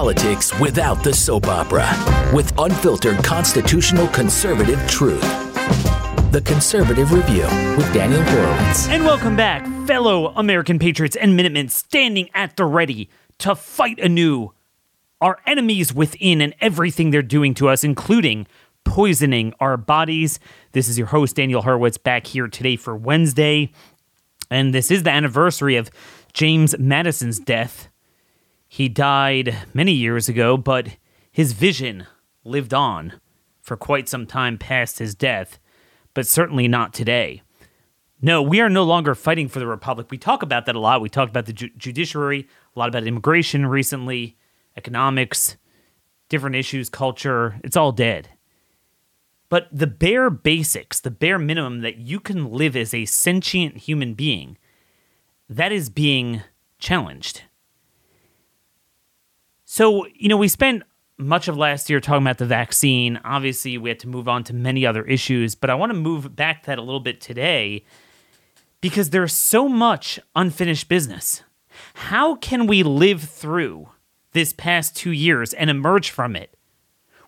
politics without the soap opera with unfiltered constitutional conservative truth. The Conservative Review with Daniel Horowitz. And welcome back, fellow American patriots and Minutemen standing at the ready to fight anew our enemies within and everything they're doing to us, including poisoning our bodies. This is your host, Daniel Horowitz, back here today for Wednesday. And this is the anniversary of James Madison's death. He died many years ago, but his vision lived on for quite some time past his death but certainly not today. No, we are no longer fighting for the republic. We talk about that a lot. We talked about the ju- judiciary, a lot about immigration recently, economics, different issues, culture. It's all dead. But the bare basics, the bare minimum that you can live as a sentient human being, that is being challenged. So, you know, we spent much of last year talking about the vaccine. Obviously, we had to move on to many other issues, but I want to move back to that a little bit today because there's so much unfinished business. How can we live through this past two years and emerge from it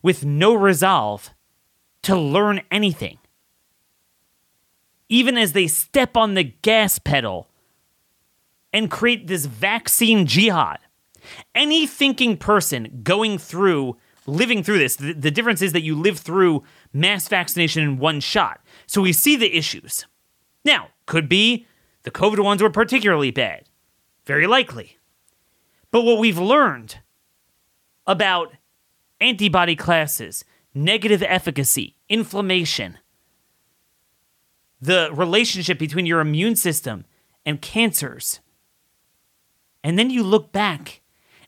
with no resolve to learn anything? Even as they step on the gas pedal and create this vaccine jihad any thinking person going through, living through this, the, the difference is that you live through mass vaccination in one shot. So we see the issues. Now, could be the COVID ones were particularly bad. Very likely. But what we've learned about antibody classes, negative efficacy, inflammation, the relationship between your immune system and cancers. And then you look back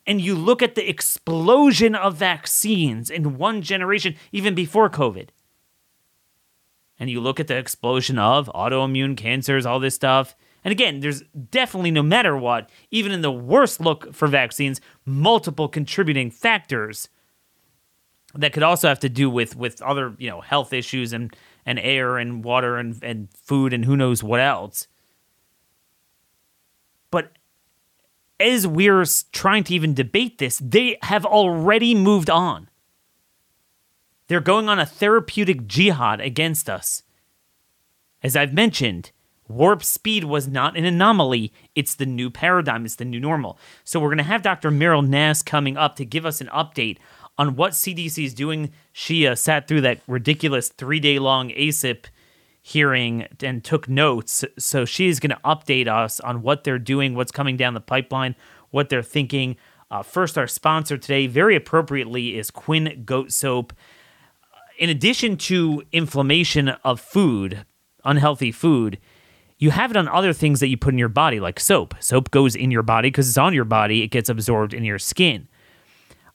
and you look at the explosion of vaccines in one generation, even before COVID, and you look at the explosion of autoimmune cancers, all this stuff. And again, there's definitely, no matter what, even in the worst look for vaccines, multiple contributing factors that could also have to do with with other you know health issues and and air and water and and food and who knows what else. But as we're trying to even debate this, they have already moved on. They're going on a therapeutic jihad against us. As I've mentioned, warp speed was not an anomaly. It's the new paradigm, it's the new normal. So we're going to have Dr. Meryl Nass coming up to give us an update on what CDC is doing. She uh, sat through that ridiculous three day long ACIP hearing and took notes. So she's going to update us on what they're doing, what's coming down the pipeline, what they're thinking. Uh, first, our sponsor today, very appropriately, is Quinn Goat Soap. In addition to inflammation of food, unhealthy food, you have it on other things that you put in your body, like soap. Soap goes in your body because it's on your body, it gets absorbed in your skin.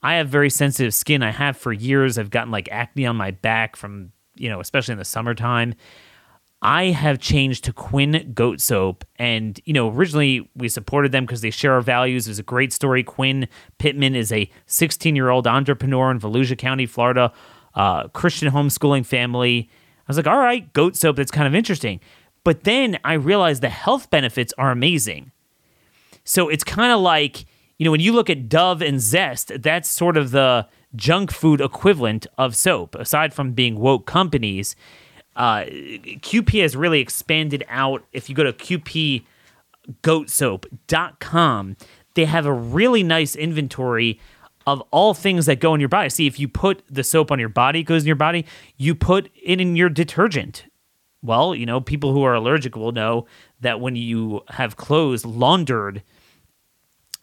I have very sensitive skin. I have for years. I've gotten like acne on my back from, you know, especially in the summertime. I have changed to Quinn Goat Soap. And, you know, originally we supported them because they share our values. It was a great story. Quinn Pittman is a 16 year old entrepreneur in Volusia County, Florida, uh, Christian homeschooling family. I was like, all right, goat soap, that's kind of interesting. But then I realized the health benefits are amazing. So it's kind of like, you know, when you look at Dove and Zest, that's sort of the junk food equivalent of soap, aside from being woke companies uh, QP has really expanded out. If you go to qpgoatsoap.com, they have a really nice inventory of all things that go in your body. See, if you put the soap on your body, it goes in your body. You put it in your detergent. Well, you know, people who are allergic will know that when you have clothes laundered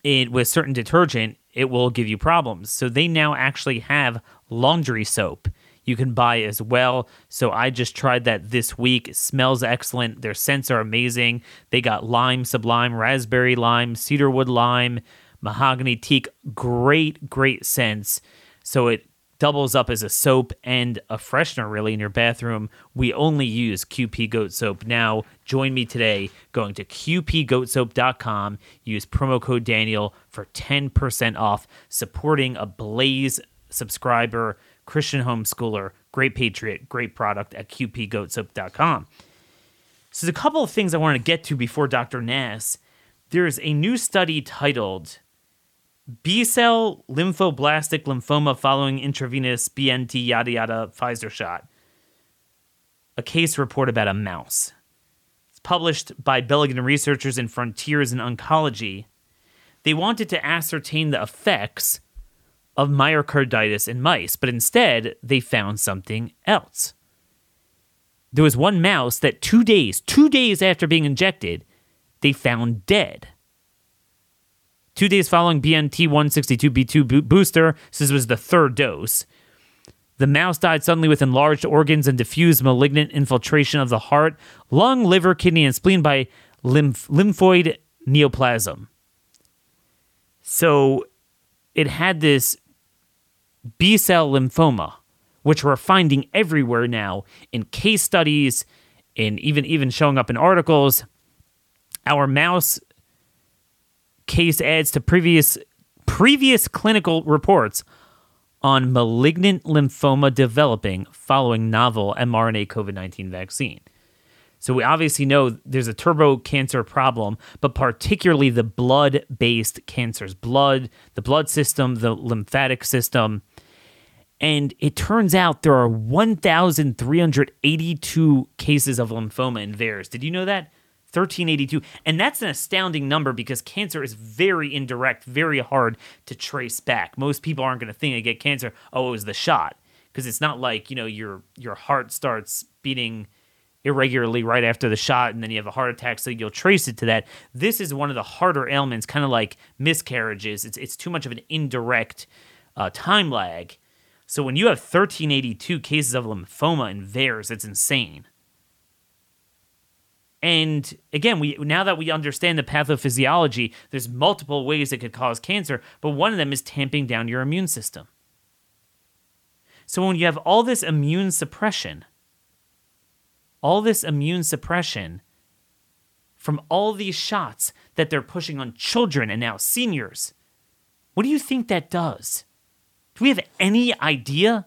it with certain detergent, it will give you problems. So they now actually have laundry soap you can buy as well. So I just tried that this week. It smells excellent. Their scents are amazing. They got lime sublime, raspberry lime, cedarwood lime, mahogany teak. Great, great scents. So it doubles up as a soap and a freshener really in your bathroom. We only use QP Goat Soap now. Join me today going to qpgoatsoap.com. Use promo code Daniel for 10% off, supporting a Blaze subscriber Christian homeschooler, great patriot, great product at qpgoatsoap.com. So, there's a couple of things I wanted to get to before Dr. Nass. There's a new study titled B cell lymphoblastic lymphoma following intravenous BNT yada yada Pfizer shot. A case report about a mouse. It's published by Belgian researchers in Frontiers in Oncology. They wanted to ascertain the effects of myocarditis in mice, but instead they found something else. There was one mouse that two days, two days after being injected, they found dead. Two days following BNT 162b2 booster, so this was the third dose, the mouse died suddenly with enlarged organs and diffuse malignant infiltration of the heart, lung, liver, kidney, and spleen by lymph- lymphoid neoplasm. So it had this B cell lymphoma, which we're finding everywhere now in case studies, in even even showing up in articles. Our mouse case adds to previous previous clinical reports on malignant lymphoma developing following novel mRNA COVID 19 vaccine. So we obviously know there's a turbo cancer problem, but particularly the blood based cancers, blood, the blood system, the lymphatic system. And it turns out there are 1,382 cases of lymphoma in VAERS. Did you know that? 1382. And that's an astounding number because cancer is very indirect, very hard to trace back. Most people aren't going to think they get cancer, oh, it was the shot. Because it's not like, you know, your your heart starts beating irregularly right after the shot and then you have a heart attack so you'll trace it to that. This is one of the harder ailments, kind of like miscarriages. It's it's too much of an indirect uh, time lag. So when you have 1382 cases of lymphoma in VAERS, it's insane. And again, we now that we understand the pathophysiology, there's multiple ways it could cause cancer, but one of them is tamping down your immune system. So when you have all this immune suppression, all this immune suppression from all these shots that they're pushing on children and now seniors, what do you think that does? Do we have any idea?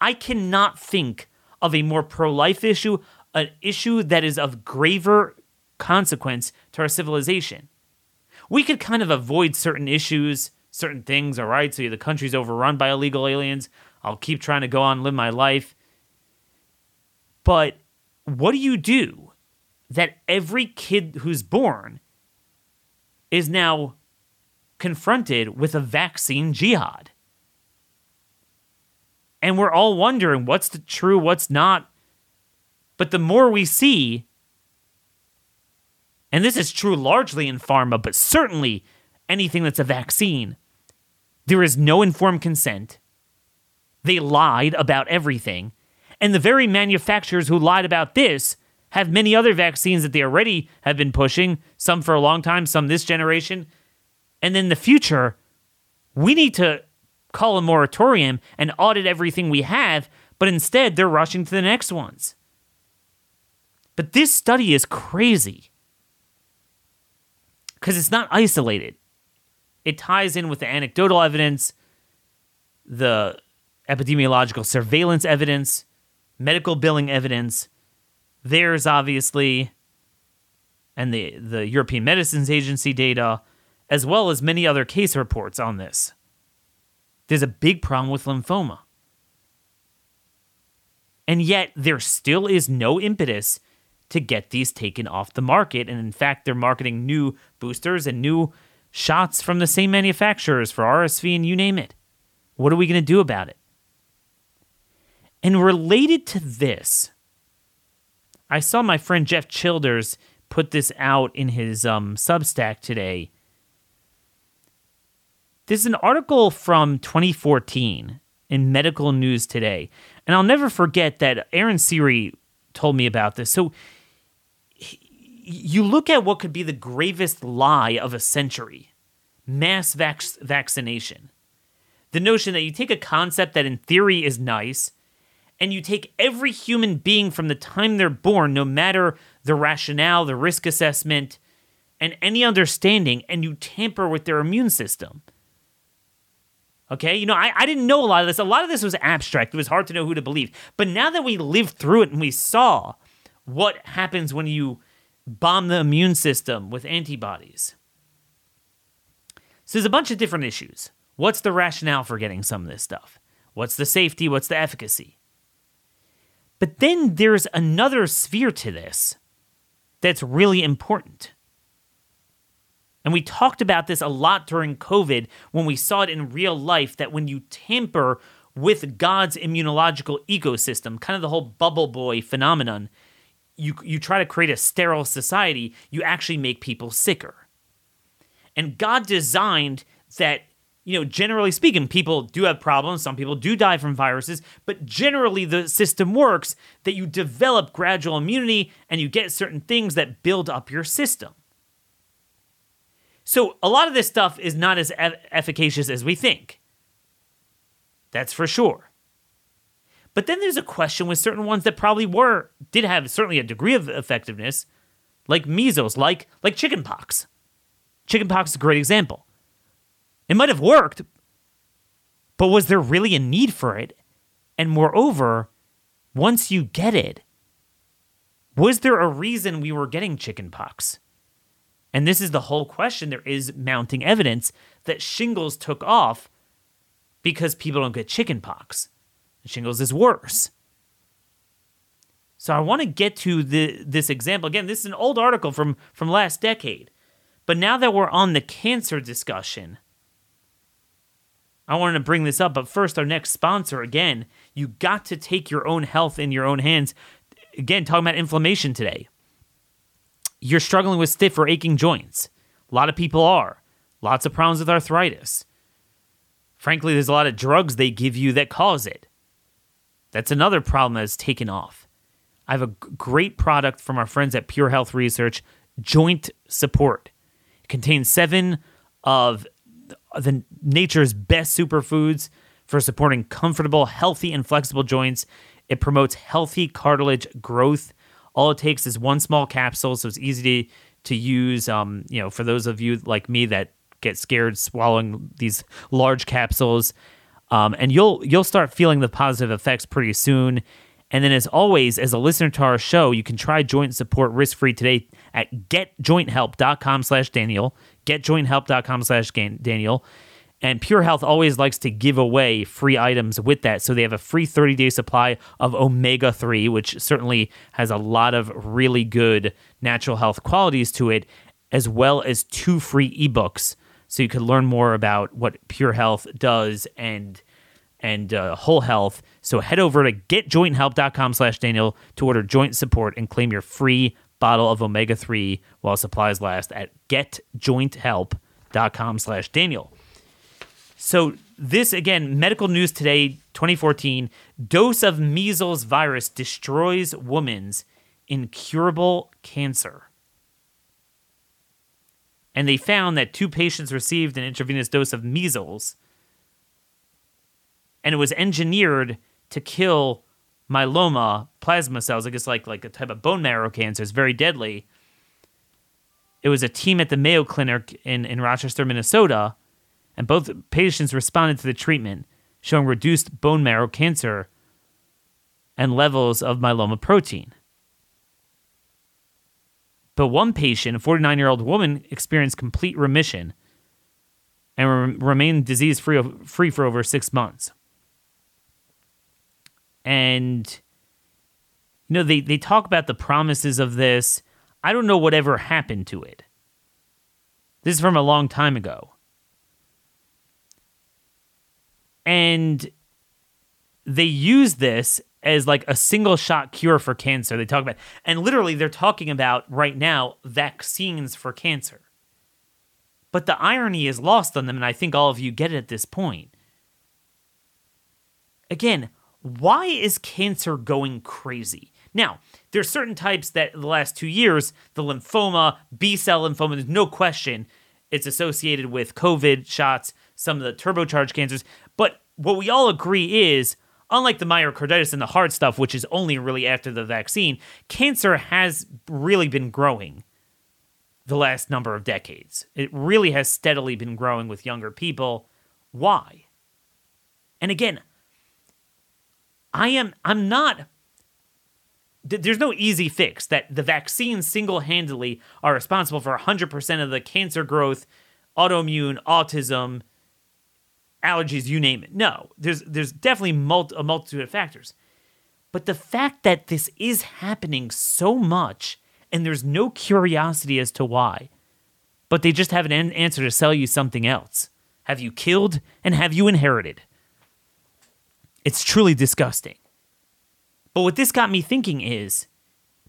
I cannot think of a more pro life issue, an issue that is of graver consequence to our civilization. We could kind of avoid certain issues, certain things, all right? So the country's overrun by illegal aliens. I'll keep trying to go on live my life. But what do you do that every kid who's born is now confronted with a vaccine jihad? And we're all wondering what's the true, what's not. But the more we see, and this is true largely in pharma, but certainly anything that's a vaccine, there is no informed consent. They lied about everything. And the very manufacturers who lied about this have many other vaccines that they already have been pushing, some for a long time, some this generation. And in the future, we need to call a moratorium and audit everything we have, but instead they're rushing to the next ones. But this study is crazy because it's not isolated. It ties in with the anecdotal evidence, the epidemiological surveillance evidence, medical billing evidence. There's obviously, and the, the European Medicines Agency data, as well as many other case reports on this. There's a big problem with lymphoma. And yet, there still is no impetus to get these taken off the market. And in fact, they're marketing new boosters and new shots from the same manufacturers for RSV and you name it. What are we going to do about it? And related to this, I saw my friend Jeff Childers put this out in his um, Substack today. This is an article from 2014 in Medical News Today. And I'll never forget that Aaron Siri told me about this. So you look at what could be the gravest lie of a century mass vac- vaccination. The notion that you take a concept that in theory is nice and you take every human being from the time they're born, no matter the rationale, the risk assessment, and any understanding, and you tamper with their immune system. Okay, you know, I, I didn't know a lot of this. A lot of this was abstract. It was hard to know who to believe. But now that we lived through it and we saw what happens when you bomb the immune system with antibodies. So there's a bunch of different issues. What's the rationale for getting some of this stuff? What's the safety? What's the efficacy? But then there's another sphere to this that's really important. And we talked about this a lot during COVID when we saw it in real life that when you tamper with God's immunological ecosystem, kind of the whole bubble boy phenomenon, you, you try to create a sterile society, you actually make people sicker. And God designed that you know, generally speaking, people do have problems. Some people do die from viruses, but generally the system works that you develop gradual immunity and you get certain things that build up your system. So a lot of this stuff is not as efficacious as we think. That's for sure. But then there's a question with certain ones that probably were did have certainly a degree of effectiveness, like measles, like like chickenpox. Chickenpox is a great example. It might have worked, but was there really a need for it? And moreover, once you get it, was there a reason we were getting chickenpox? And this is the whole question. There is mounting evidence that shingles took off because people don't get chickenpox. Shingles is worse. So I want to get to the, this example. Again, this is an old article from, from last decade. But now that we're on the cancer discussion, I wanted to bring this up, but first, our next sponsor again, you got to take your own health in your own hands. Again, talking about inflammation today. You're struggling with stiff or aching joints. A lot of people are. Lots of problems with arthritis. Frankly, there's a lot of drugs they give you that cause it. That's another problem that's taken off. I have a great product from our friends at Pure Health Research, Joint Support. It contains seven of the nature's best superfoods for supporting comfortable, healthy, and flexible joints. It promotes healthy cartilage growth. All it takes is one small capsule, so it's easy to, to use. Um, you know, for those of you like me that get scared swallowing these large capsules, um, and you'll you'll start feeling the positive effects pretty soon. And then, as always, as a listener to our show, you can try joint support risk free today at getjointhelp.com slash Daniel getjointhelp.com slash Daniel. And Pure Health always likes to give away free items with that. So they have a free 30 day supply of omega 3, which certainly has a lot of really good natural health qualities to it, as well as two free ebooks. So you can learn more about what Pure Health does and and uh, whole health. So head over to getjointhelp.com slash Daniel to order joint support and claim your free bottle of omega 3 while supplies last at getjointhelp.com slash daniel so this again medical news today 2014 dose of measles virus destroys woman's incurable cancer. And they found that two patients received an intravenous dose of measles and it was engineered to kill myeloma plasma cells, I guess like like a type of bone marrow cancer, It's very deadly. It was a team at the Mayo Clinic in, in Rochester, Minnesota, and both patients responded to the treatment, showing reduced bone marrow cancer and levels of myeloma protein. But one patient, a 49 year old woman, experienced complete remission and re- remained disease free, free for over six months and you know they they talk about the promises of this. I don't know whatever happened to it. This is from a long time ago. And they use this as like a single shot cure for cancer. They talk about, and literally they're talking about right now vaccines for cancer. But the irony is lost on them, and I think all of you get it at this point. Again, why is cancer going crazy? Now, there's certain types that the last two years, the lymphoma, B cell lymphoma, there's no question it's associated with COVID shots, some of the turbocharged cancers. What we all agree is, unlike the myocarditis and the heart stuff, which is only really after the vaccine, cancer has really been growing the last number of decades. It really has steadily been growing with younger people. Why? And again, I am I'm not there's no easy fix that the vaccines single-handedly are responsible for 100% of the cancer growth autoimmune, autism, allergies, you name it. No, there's there's definitely multi- a multitude of factors. But the fact that this is happening so much and there's no curiosity as to why, but they just have an an- answer to sell you something else. Have you killed and have you inherited? It's truly disgusting. But what this got me thinking is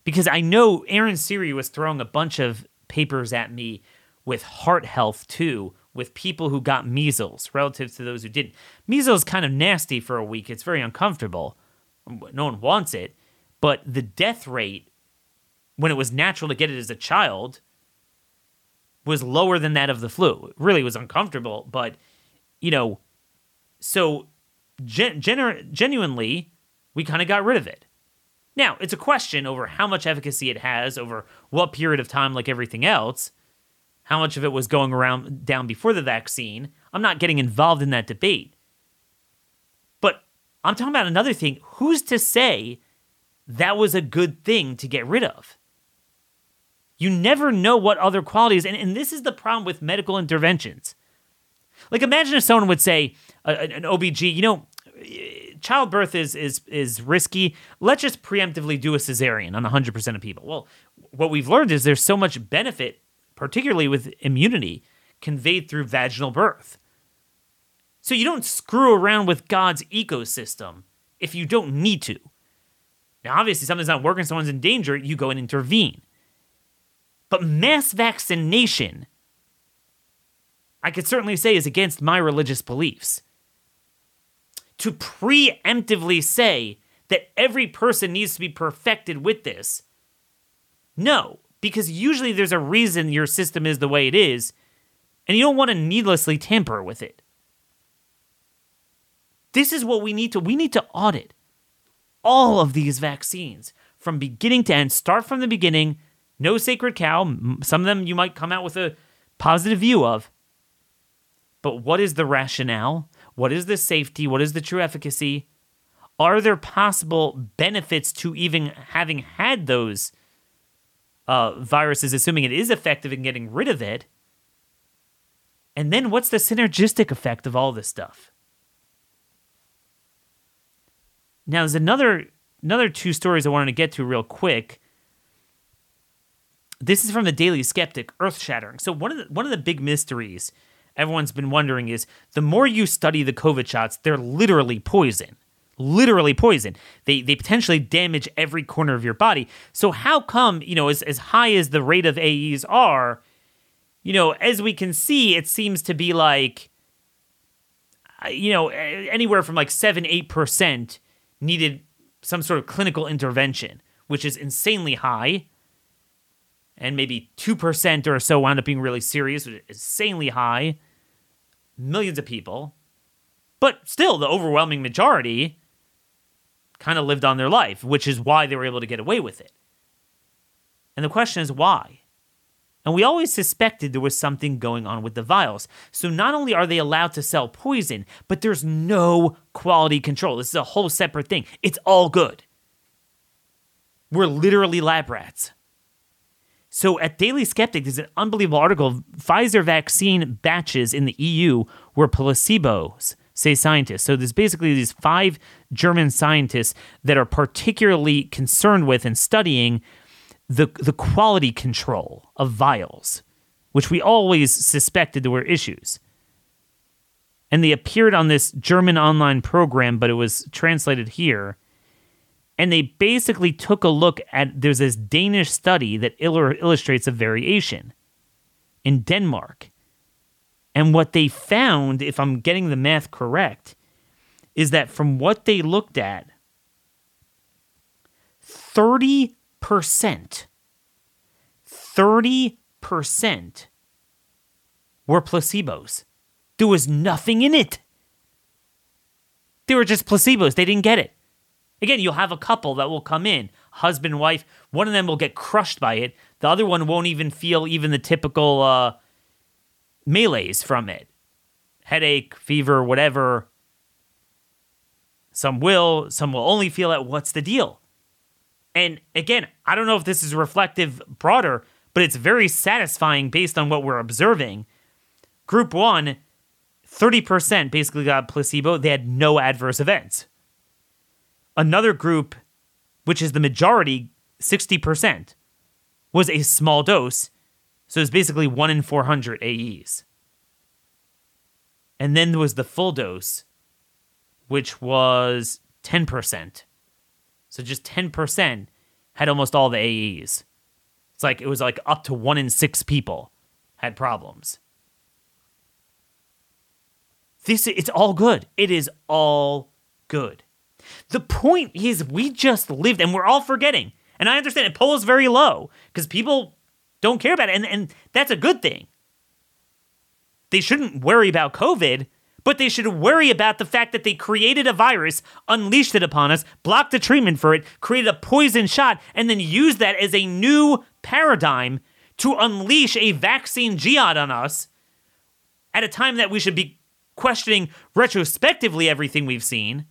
because I know Aaron Siri was throwing a bunch of papers at me with heart health too, with people who got measles relative to those who didn't. Measles is kind of nasty for a week. It's very uncomfortable. No one wants it, but the death rate when it was natural to get it as a child was lower than that of the flu. It really was uncomfortable, but you know, so gen- gener- genuinely, we kind of got rid of it. Now, it's a question over how much efficacy it has over what period of time, like everything else. How much of it was going around down before the vaccine? I'm not getting involved in that debate. But I'm talking about another thing. Who's to say that was a good thing to get rid of? You never know what other qualities, and, and this is the problem with medical interventions. Like, imagine if someone would say, uh, an OBG, you know, childbirth is is is risky. Let's just preemptively do a cesarean on 100% of people. Well, what we've learned is there's so much benefit, particularly with immunity, conveyed through vaginal birth. So you don't screw around with God's ecosystem if you don't need to. Now, obviously, something's not working, someone's in danger, you go and intervene. But mass vaccination, I could certainly say, is against my religious beliefs. To preemptively say that every person needs to be perfected with this, no, because usually there's a reason your system is the way it is, and you don't want to needlessly tamper with it. This is what we need to we need to audit all of these vaccines from beginning to end. Start from the beginning. No sacred cow. Some of them you might come out with a positive view of. But what is the rationale? What is the safety? What is the true efficacy? Are there possible benefits to even having had those uh, viruses, assuming it is effective in getting rid of it? And then what's the synergistic effect of all this stuff? Now, there's another another two stories I wanted to get to real quick. This is from the Daily Skeptic, earth shattering. So one of the one of the big mysteries everyone's been wondering is the more you study the COVID shots, they're literally poison. Literally poison. They they potentially damage every corner of your body. So how come, you know, as, as high as the rate of AEs are, you know, as we can see, it seems to be like uh, you know, anywhere from like seven, eight percent needed some sort of clinical intervention, which is insanely high. And maybe 2% or so wound up being really serious, which is insanely high. Millions of people. But still, the overwhelming majority kind of lived on their life, which is why they were able to get away with it. And the question is why? And we always suspected there was something going on with the vials. So not only are they allowed to sell poison, but there's no quality control. This is a whole separate thing. It's all good. We're literally lab rats. So at Daily Skeptic, there's an unbelievable article. Pfizer vaccine batches in the EU were placebos, say scientists. So there's basically these five German scientists that are particularly concerned with and studying the the quality control of vials, which we always suspected there were issues. And they appeared on this German online program, but it was translated here. And they basically took a look at there's this Danish study that illustrates a variation in Denmark. And what they found, if I'm getting the math correct, is that from what they looked at, 30 percent, 30% were placebos. There was nothing in it. They were just placebos. They didn't get it. Again, you'll have a couple that will come in, husband, wife. One of them will get crushed by it. The other one won't even feel even the typical uh, melees from it headache, fever, whatever. Some will, some will only feel it. What's the deal? And again, I don't know if this is reflective broader, but it's very satisfying based on what we're observing. Group one, 30% basically got placebo. They had no adverse events. Another group, which is the majority, 60%, was a small dose. So it's basically 1 in 400 AEs. And then there was the full dose, which was 10%. So just 10% had almost all the AEs. It's like it was like up to 1 in 6 people had problems. This it's all good. It is all good. The point is we just lived and we're all forgetting. And I understand it polls very low because people don't care about it and, and that's a good thing. They shouldn't worry about COVID, but they should worry about the fact that they created a virus, unleashed it upon us, blocked the treatment for it, created a poison shot, and then used that as a new paradigm to unleash a vaccine jihad on us at a time that we should be questioning retrospectively everything we've seen.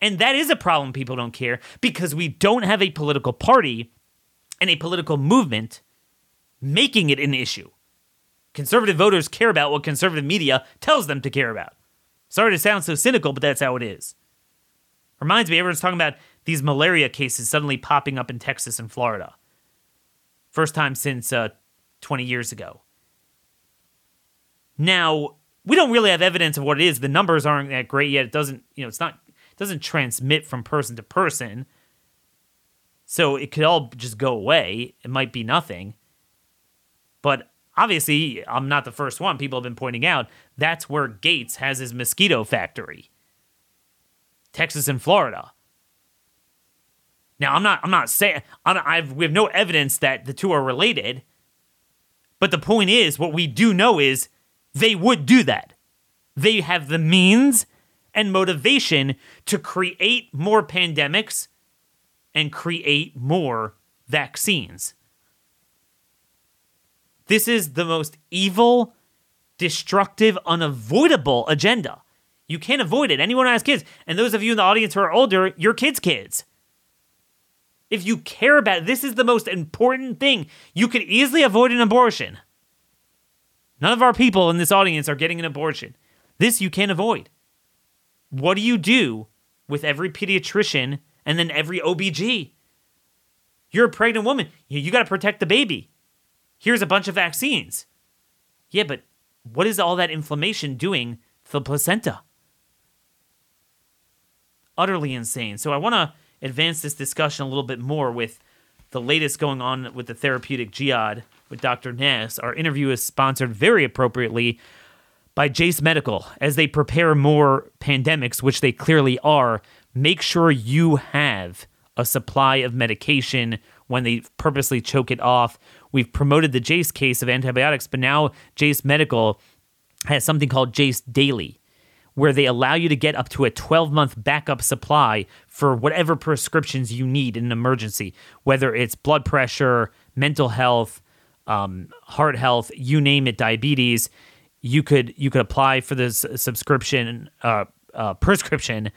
And that is a problem people don't care because we don't have a political party and a political movement making it an issue. Conservative voters care about what conservative media tells them to care about. Sorry to sound so cynical, but that's how it is. Reminds me, everyone's talking about these malaria cases suddenly popping up in Texas and Florida. First time since uh, 20 years ago. Now, we don't really have evidence of what it is. The numbers aren't that great yet. It doesn't, you know, it's not it doesn't transmit from person to person. So it could all just go away. It might be nothing. But obviously, I'm not the first one. People have been pointing out that's where Gates has his mosquito factory. Texas and Florida. Now, I'm not I'm not saying I've we have no evidence that the two are related. But the point is what we do know is they would do that. They have the means and motivation to create more pandemics and create more vaccines. This is the most evil, destructive, unavoidable agenda. You can't avoid it. Anyone who has kids, and those of you in the audience who are older, your kids' kids. If you care about it, this is the most important thing. You could easily avoid an abortion. None of our people in this audience are getting an abortion. This you can't avoid. What do you do with every pediatrician and then every OBG? You're a pregnant woman. You, you got to protect the baby. Here's a bunch of vaccines. Yeah, but what is all that inflammation doing to the placenta? Utterly insane. So I want to advance this discussion a little bit more with the latest going on with the therapeutic jihad with Dr. Nass. Our interview is sponsored very appropriately by Jase Medical. As they prepare more pandemics, which they clearly are, make sure you have a supply of medication when they purposely choke it off. We've promoted the Jase case of antibiotics, but now Jase Medical has something called Jase Daily, where they allow you to get up to a 12 month backup supply for whatever prescriptions you need in an emergency, whether it's blood pressure, mental health, um, heart health, you name it, diabetes. You could you could apply for this subscription uh, uh, prescription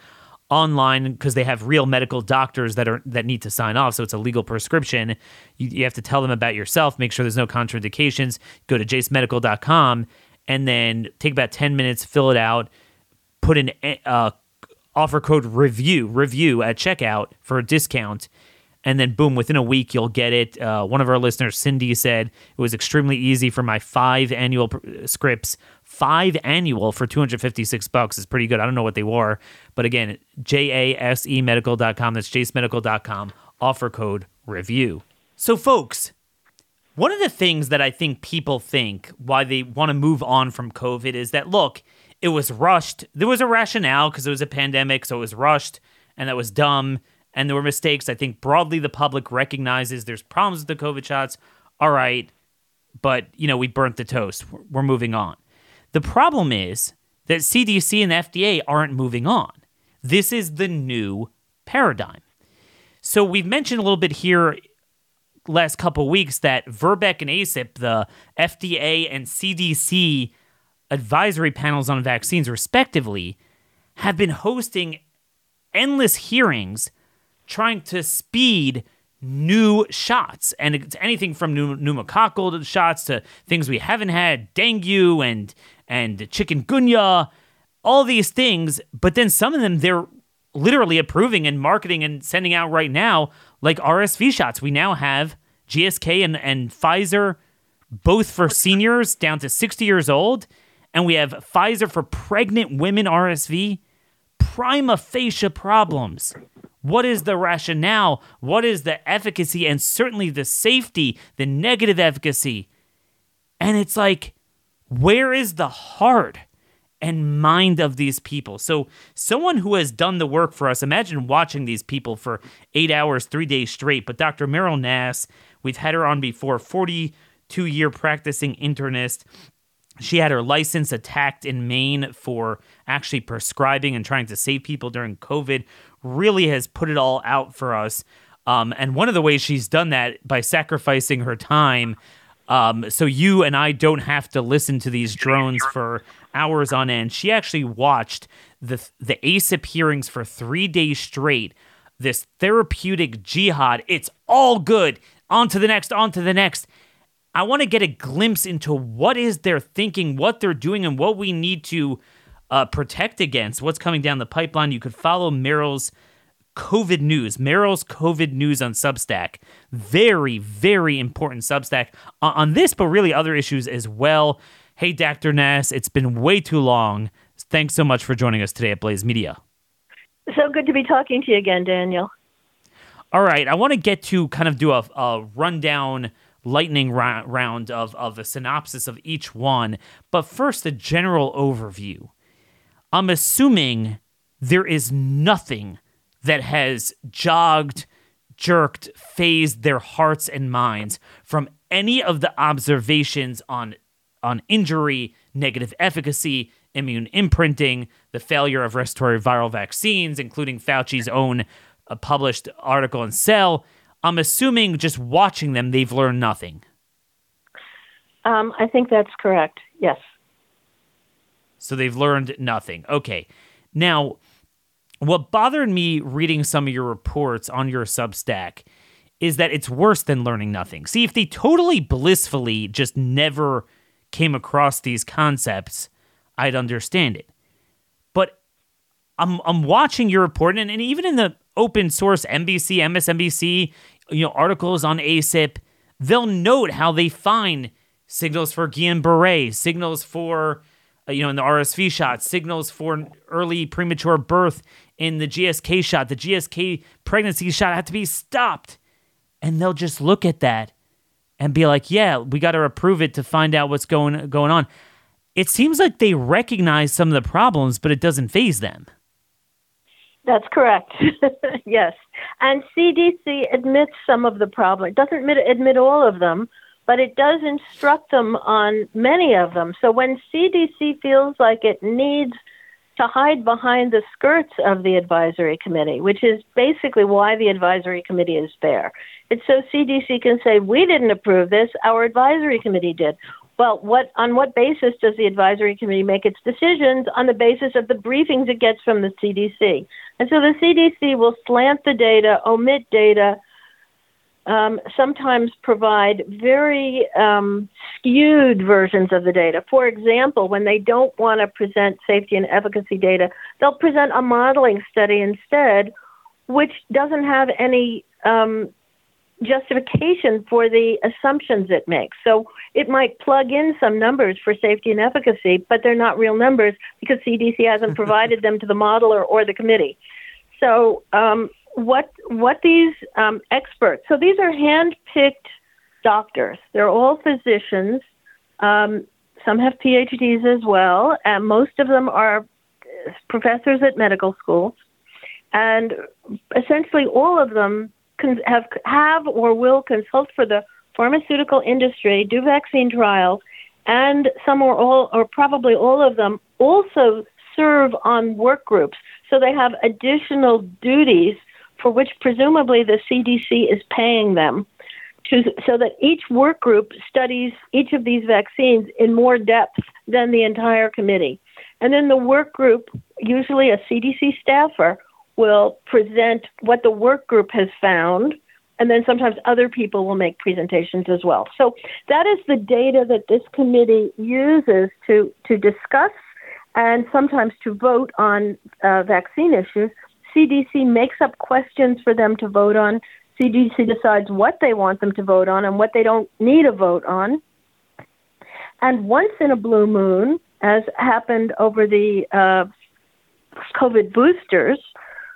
online because they have real medical doctors that are that need to sign off. So it's a legal prescription. You, you have to tell them about yourself make sure there's no contraindications go to jasemedical.com and then take about 10 minutes fill it out put an uh, offer code review review at checkout for a discount and then boom within a week you'll get it. Uh, one of our listeners cindy said it was extremely easy for my five annual pr- scripts five annual for 256 bucks is pretty good i don't know what they were but again j-a-s-e medical.com that's jasemedical.com offer code review so folks one of the things that i think people think why they want to move on from covid is that look it was rushed there was a rationale because it was a pandemic so it was rushed and that was dumb and there were mistakes. I think broadly the public recognizes there's problems with the COVID shots. All right, but you know we burnt the toast. We're moving on. The problem is that CDC and the FDA aren't moving on. This is the new paradigm. So we've mentioned a little bit here last couple weeks that VRBPAC and ACIP, the FDA and CDC advisory panels on vaccines, respectively, have been hosting endless hearings trying to speed new shots. And it's anything from pneumococcal shots to things we haven't had, dengue and and chicken chikungunya, all these things. But then some of them they're literally approving and marketing and sending out right now, like RSV shots. We now have GSK and, and Pfizer, both for seniors down to 60 years old. And we have Pfizer for pregnant women RSV. Prima facie problems. What is the rationale? What is the efficacy and certainly the safety, the negative efficacy? And it's like, where is the heart and mind of these people? So, someone who has done the work for us, imagine watching these people for eight hours, three days straight. But Dr. Meryl Nass, we've had her on before, 42 year practicing internist. She had her license attacked in Maine for actually prescribing and trying to save people during COVID. Really has put it all out for us. Um, and one of the ways she's done that by sacrificing her time um, so you and I don't have to listen to these drones for hours on end. She actually watched the the ACIP hearings for three days straight. This therapeutic jihad. It's all good. On to the next. On to the next. I want to get a glimpse into what is their thinking, what they're doing, and what we need to uh, protect against. What's coming down the pipeline? You could follow Meryl's COVID news, Meryl's COVID news on Substack. Very, very important Substack on this, but really other issues as well. Hey, Dr. Nass, it's been way too long. Thanks so much for joining us today at Blaze Media. So good to be talking to you again, Daniel. All right, I want to get to kind of do a, a rundown lightning round of, of a synopsis of each one. But first, a general overview. I'm assuming there is nothing that has jogged, jerked, fazed their hearts and minds from any of the observations on on injury, negative efficacy, immune imprinting, the failure of respiratory viral vaccines, including Fauci's own uh, published article in Cell. I'm assuming just watching them, they've learned nothing. Um, I think that's correct. Yes. So they've learned nothing. Okay. Now, what bothered me reading some of your reports on your Substack is that it's worse than learning nothing. See, if they totally blissfully just never came across these concepts, I'd understand it. But I'm I'm watching your report, and, and even in the open source NBC, MSNBC, you know, articles on ACIP, they'll note how they find signals for Guillain-Barré, signals for uh, you know, in the RSV shot, signals for early premature birth in the GSK shot. The GSK pregnancy shot had to be stopped. And they'll just look at that and be like, yeah, we got to approve it to find out what's going going on. It seems like they recognize some of the problems, but it doesn't faze them. That's correct. yes. And CDC admits some of the problems. It doesn't admit, admit all of them, but it does instruct them on many of them. So when CDC feels like it needs to hide behind the skirts of the advisory committee, which is basically why the advisory committee is there. It's so CDC can say, we didn't approve this, our advisory committee did. Well, what on what basis does the advisory committee make its decisions? On the basis of the briefings it gets from the CDC. And so the CDC will slant the data, omit data, um, sometimes provide very um, skewed versions of the data. For example, when they don't want to present safety and efficacy data, they'll present a modeling study instead, which doesn't have any um, justification for the assumptions it makes. So it might plug in some numbers for safety and efficacy, but they're not real numbers because CDC hasn't provided them to the modeler or the committee. So um, what what these um, experts. So these are hand-picked doctors. They're all physicians. Um, some have PhDs as well, and most of them are professors at medical schools. And essentially, all of them have have or will consult for the pharmaceutical industry, do vaccine trials, and some or all, or probably all of them, also serve on work groups. So they have additional duties for which presumably the CDC is paying them. To, so that each work group studies each of these vaccines in more depth than the entire committee. And then the work group, usually a CDC staffer, will present what the work group has found and then sometimes other people will make presentations as well. So that is the data that this committee uses to, to discuss and sometimes to vote on uh, vaccine issues. CDC makes up questions for them to vote on. CDC decides what they want them to vote on and what they don't need a vote on. And once in a blue moon, as happened over the uh, COVID boosters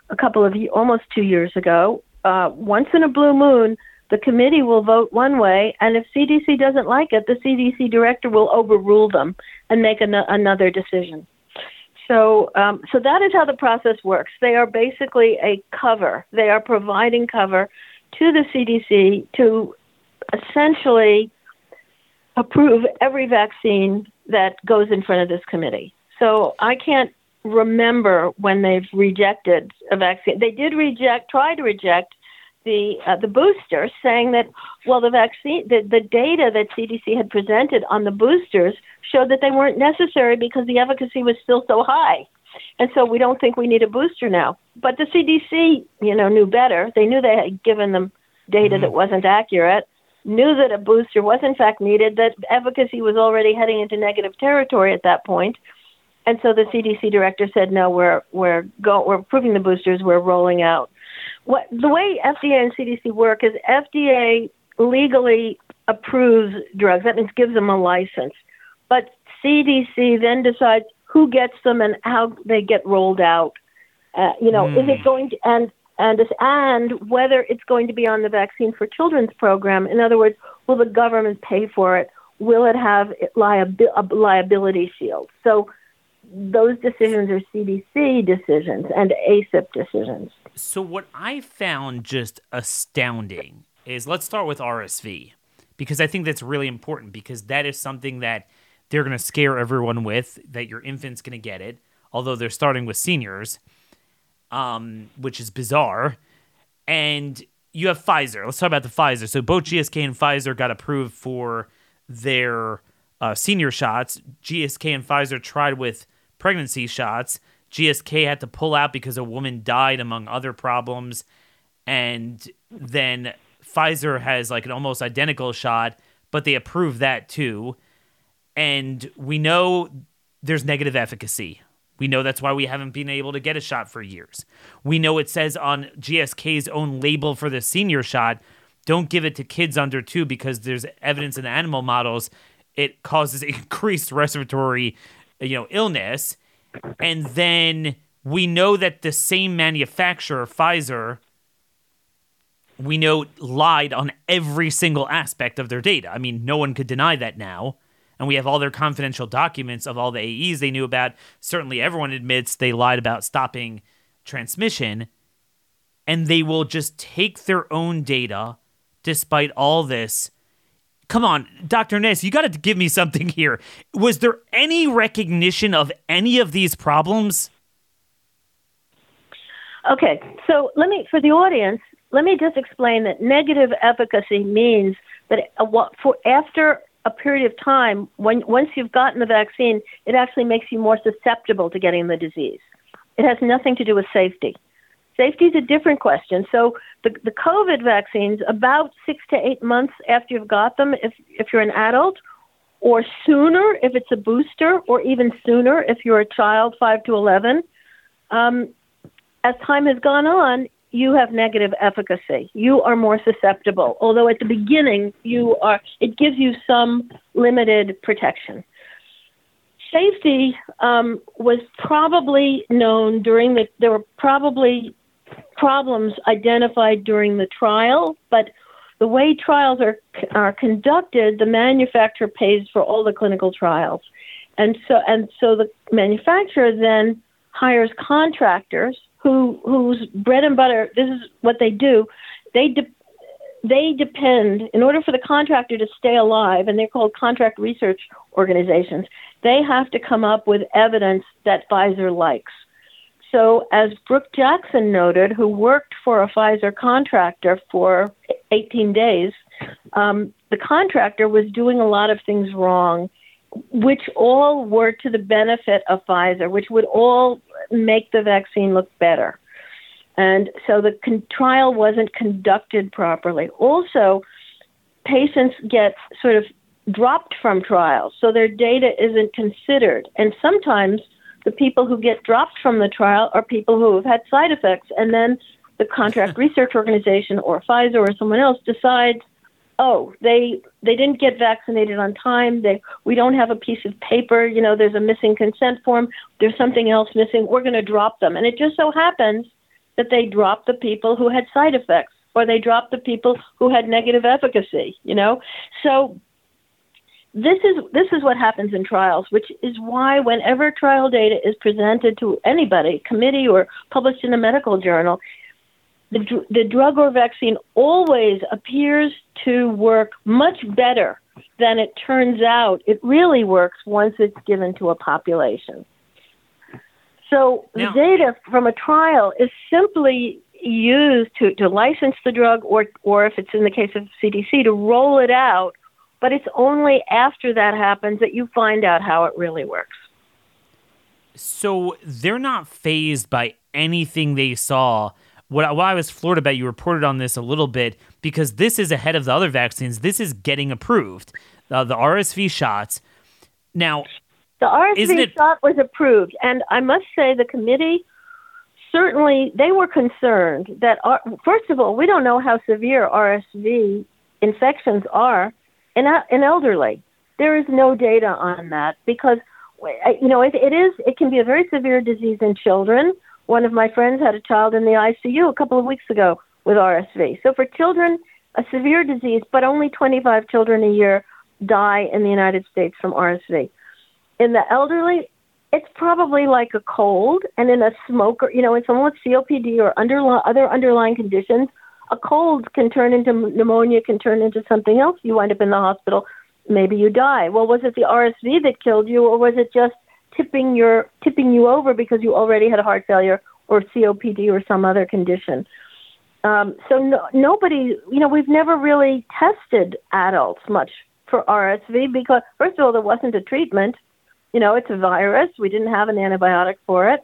a couple of almost two years ago, uh, once in a blue moon, the committee will vote one way, and if CDC doesn't like it, the CDC director will overrule them and make an- another decision. So, um, so that is how the process works. They are basically a cover. They are providing cover to the CDC to essentially approve every vaccine that goes in front of this committee. So I can't remember when they've rejected a vaccine. They did reject, try to reject the uh, the booster, saying that well, the vaccine, the, the data that CDC had presented on the boosters showed that they weren't necessary because the efficacy was still so high, and so we don't think we need a booster now. But the CDC, you know, knew better. They knew they had given them data mm-hmm. that wasn't accurate, knew that a booster was in fact needed, that efficacy was already heading into negative territory at that point. And so the CDC director said, "No, we're we're go we're approving the boosters. We're rolling out." What the way FDA and CDC work is FDA legally approves drugs. That means gives them a license, but CDC then decides who gets them and how they get rolled out. Uh, you know, mm. is it hmm. going to and and and whether it's going to be on the vaccine for children's program. In other words, will the government pay for it? Will it have liabi- a liability shield? So those decisions are CDC decisions and ACIP decisions. So what I found just astounding is let's start with RSV because I think that's really important because that is something that they're going to scare everyone with that your infant's going to get it, although they're starting with seniors um, which is bizarre. And you have Pfizer. Let's talk about the Pfizer. So both GSK and Pfizer got approved for their uh, senior shots. GSK and Pfizer tried with pregnancy shots. GSK had to pull out because a woman died, among other problems. And then Pfizer has like an almost identical shot, but they approved that too. And we know there's negative efficacy we know that's why we haven't been able to get a shot for years. We know it says on GSK's own label for the senior shot, don't give it to kids under two because there's evidence in animal models it causes increased respiratory, you know, illness. And then we know that the same manufacturer, Pfizer, we know lied on every single aspect of their data. I mean, no one could deny that now and we have all their confidential documents of all the AEs they knew about. Certainly, everyone admits they lied about stopping transmission, and they will just take their own data despite all this. Come on, Dr. Nass, you got to give me something here. Was there any recognition of any of these problems? Okay, so let me, for the audience, let me just explain that negative efficacy means that uh, for after a period of time, when once you've gotten the vaccine, it actually makes you more susceptible to getting the disease. It has nothing to do with safety. Safety is a different question. So the, the COVID vaccines, about six to eight months after you've got them, if, if you're an adult, or sooner if it's a booster, or even sooner if you're a child, 5 to 11, um, as time has gone on, you have negative efficacy. You are more susceptible. Although at the beginning you are it gives you some limited protection. Safety um, was probably known during the there were probably problems identified during the trial, but the way trials are are conducted, the manufacturer pays for all the clinical trials. And so and so the manufacturer then hires contractors who whose bread and butter this is what they do. They de- they depend in order for the contractor to stay alive and they're called contract research organizations they have to come up with evidence that Pfizer likes. So as Brooke Jackson noted who worked for a Pfizer contractor for 18 days um, the contractor was doing a lot of things wrong which all were to the benefit of Pfizer, which would all make the vaccine look better. And so the con- trial wasn't conducted properly. Also, patients get sort of dropped from trials, so their data isn't considered. And sometimes the people who get dropped from the trial are people who have had side effects, and then the contract research organization or Pfizer or someone else decides, oh, they they didn't get vaccinated on time. They we don't have a piece of paper. You know, there's a missing consent form. There's something else missing. We're going to drop them, and it just so happens that they drop the people who had side effects, or they drop the people who had negative efficacy. You know, so this is this is what happens in trials, which is why whenever trial data is presented to anybody, committee or published in a medical journal, the, the drug or vaccine always appears to work much better than it turns out it really works once it's given to a population. So now, the data from a trial is simply used to, to license the drug or, or if it's in the case of CDC, to roll it out, but it's only after that happens that you find out how it really works. So they're not fazed by anything they saw what, what I was floored about, you reported on this a little bit because this is ahead of the other vaccines. This is getting approved, uh, the RSV shots. Now, the RSV it- shot was approved, and I must say the committee certainly they were concerned that uh, first of all, we don't know how severe RSV infections are in in elderly. There is no data on that because you know it, it is it can be a very severe disease in children one of my friends had a child in the ICU a couple of weeks ago with RSV. So for children, a severe disease, but only 25 children a year die in the United States from RSV. In the elderly, it's probably like a cold, and in a smoker, you know, in someone with COPD or underli- other underlying conditions, a cold can turn into pneumonia, can turn into something else. You wind up in the hospital, maybe you die. Well, was it the RSV that killed you, or was it just tipping your tipping you over because you already had a heart failure or COPD or some other condition. Um, so no, nobody, you know, we've never really tested adults much for RSV because first of all, there wasn't a treatment. You know, it's a virus. We didn't have an antibiotic for it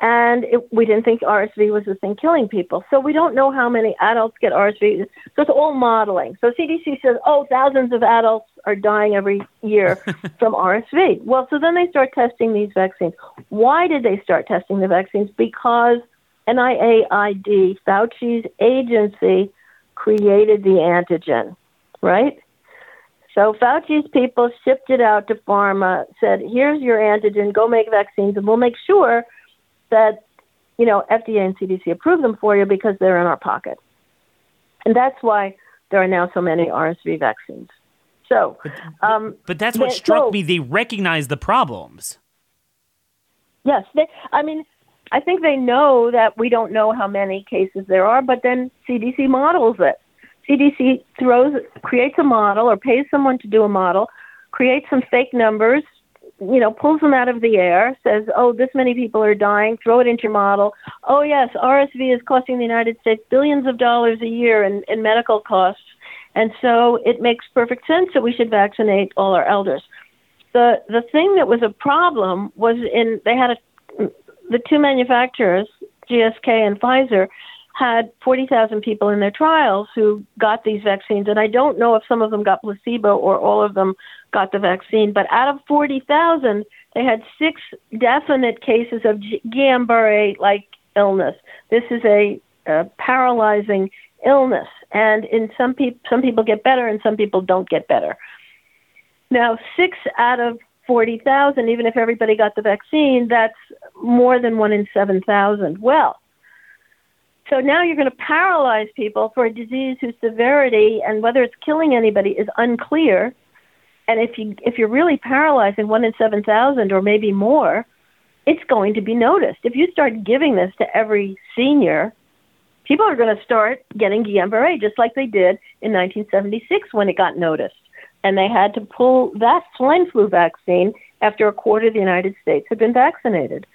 and it, we didn't think RSV was the thing killing people. So we don't know how many adults get RSV. So it's all modeling. So CDC says, oh, thousands of adults are dying every year from RSV. Well, so then they start testing these vaccines. Why did they start testing the vaccines? Because NIAID, Fauci's agency, created the antigen, right? So Fauci's people shipped it out to pharma, said, here's your antigen, go make vaccines, and we'll make sure – that, you know, FDA and CDC approve them for you because they're in our pocket. And that's why there are now so many RSV vaccines. So, um, but that's what they, struck so, me. They recognize the problems. Yes, they, I mean, I think they know that we don't know how many cases there are, but then CDC models it. CDC throws, creates a model or pays someone to do a model, creates some fake numbers, you know, pulls them out of the air, says, oh, this many people are dying, throw it into your model. Oh, yes, RSV is costing the United States billions of dollars a year in, in medical costs. And so it makes perfect sense that we should vaccinate all our elders. The, the thing that was a problem was in, they had a, the two manufacturers, GSK and Pfizer, had 40,000 people in their trials who got these vaccines. And I don't know if some of them got placebo or all of them got the vaccine, but out of 40,000, they had six definite cases of Guillain-Barré like illness. This is a, a paralyzing illness, and in some people, some people get better, and some people don't get better. Now, six out of 40,000, even if everybody got the vaccine, that's more than one in 7,000. Well, so now you're going to paralyze people for a disease whose severity and whether it's killing anybody is unclear. And if you if you're really paralyzing one in seven thousand or maybe more, it's going to be noticed. If you start giving this to every senior, people are going to start getting Guillain-Barré just like they did in 1976 when it got noticed, and they had to pull that swine flu vaccine after a quarter of the United States had been vaccinated,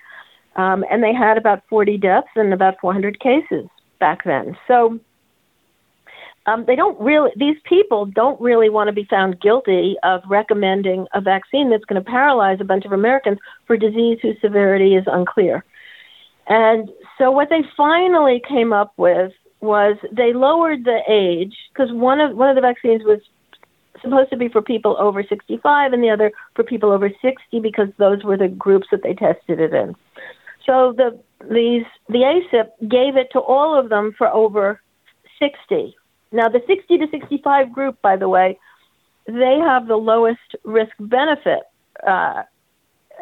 um, and they had about 40 deaths and about 400 cases back then. So um, they don't really, these people don't really want to be found guilty of recommending a vaccine that's going to paralyze a bunch of Americans for disease whose severity is unclear. And so what they finally came up with was they lowered the age because one of one of the vaccines was supposed to be for people over 65 and the other for people over 60 because those were the groups that they tested it in. So the these the ACIP gave it to all of them for over 60. Now the 60 to 65 group, by the way, they have the lowest risk benefit uh,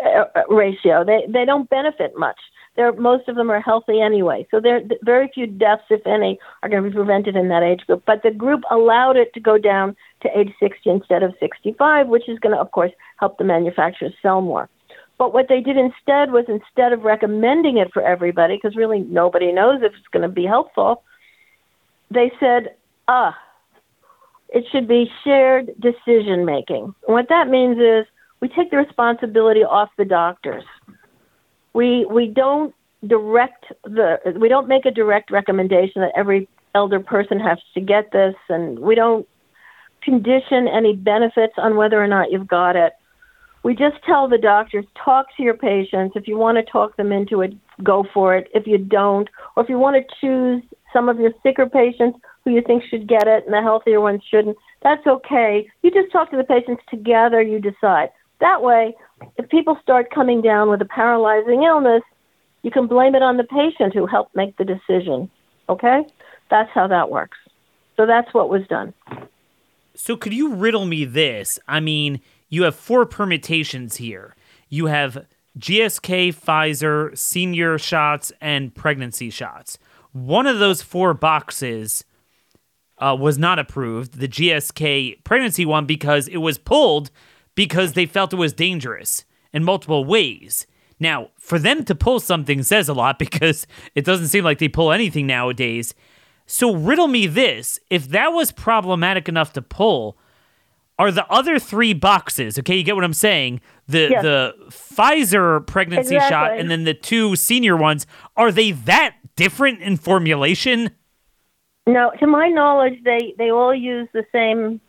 uh, ratio. They they don't benefit much. They're, most of them are healthy anyway, so there very few deaths, if any, are going to be prevented in that age group. But the group allowed it to go down to age 60 instead of 65, which is going to, of course, help the manufacturers sell more. But what they did instead was instead of recommending it for everybody, because really nobody knows if it's going to be helpful, they said, ah, it should be shared decision making. what that means is we take the responsibility off the doctors. We we don't direct the we don't make a direct recommendation that every elder person has to get this, and we don't condition any benefits on whether or not you've got it. We just tell the doctors talk to your patients. If you want to talk them into it, go for it. If you don't, or if you want to choose some of your sicker patients who you think should get it and the healthier ones shouldn't, that's okay. You just talk to the patients together, you decide. That way, if people start coming down with a paralyzing illness, you can blame it on the patient who helped make the decision. Okay? That's how that works. So that's what was done. So could you riddle me this? I mean, you have four permutations here. You have GSK, Pfizer, senior shots, and pregnancy shots. One of those four boxes uh, was not approved, the GSK pregnancy one, because it was pulled because they felt it was dangerous in multiple ways. Now, for them to pull something says a lot because it doesn't seem like they pull anything nowadays. So, riddle me this if that was problematic enough to pull, are the other three boxes, okay, you get what I'm saying? The yes. the Pfizer pregnancy exactly. shot and then the two senior ones, are they that different in formulation? No, to my knowledge, they, they all use the same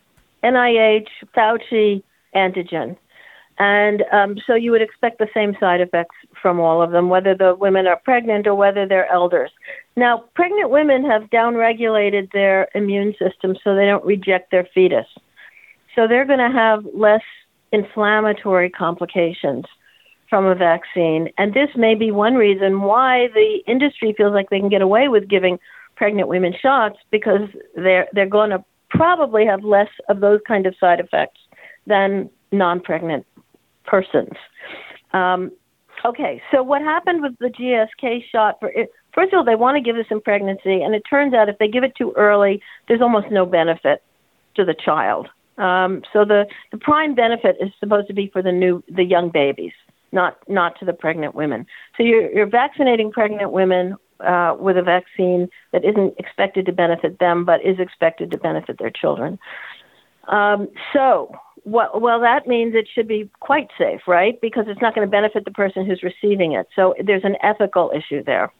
NIH, Fauci antigen. And um, so you would expect the same side effects from all of them, whether the women are pregnant or whether they're elders. Now, pregnant women have downregulated their immune system so they don't reject their fetus. So they're going to have less inflammatory complications from a vaccine. And this may be one reason why the industry feels like they can get away with giving pregnant women shots because they're they're going to probably have less of those kind of side effects than non-pregnant persons. Um, okay, so what happened with the GSK shot for? First of all, they want to give this in pregnancy, and it turns out if they give it too early, there's almost no benefit to the child. Um, so the, the prime benefit is supposed to be for the new the young babies, not not to the pregnant women. So you're, you're vaccinating pregnant women uh, with a vaccine that isn't expected to benefit them, but is expected to benefit their children. Um, so well, well, that means it should be quite safe, right? Because it's not going to benefit the person who's receiving it. So there's an ethical issue there.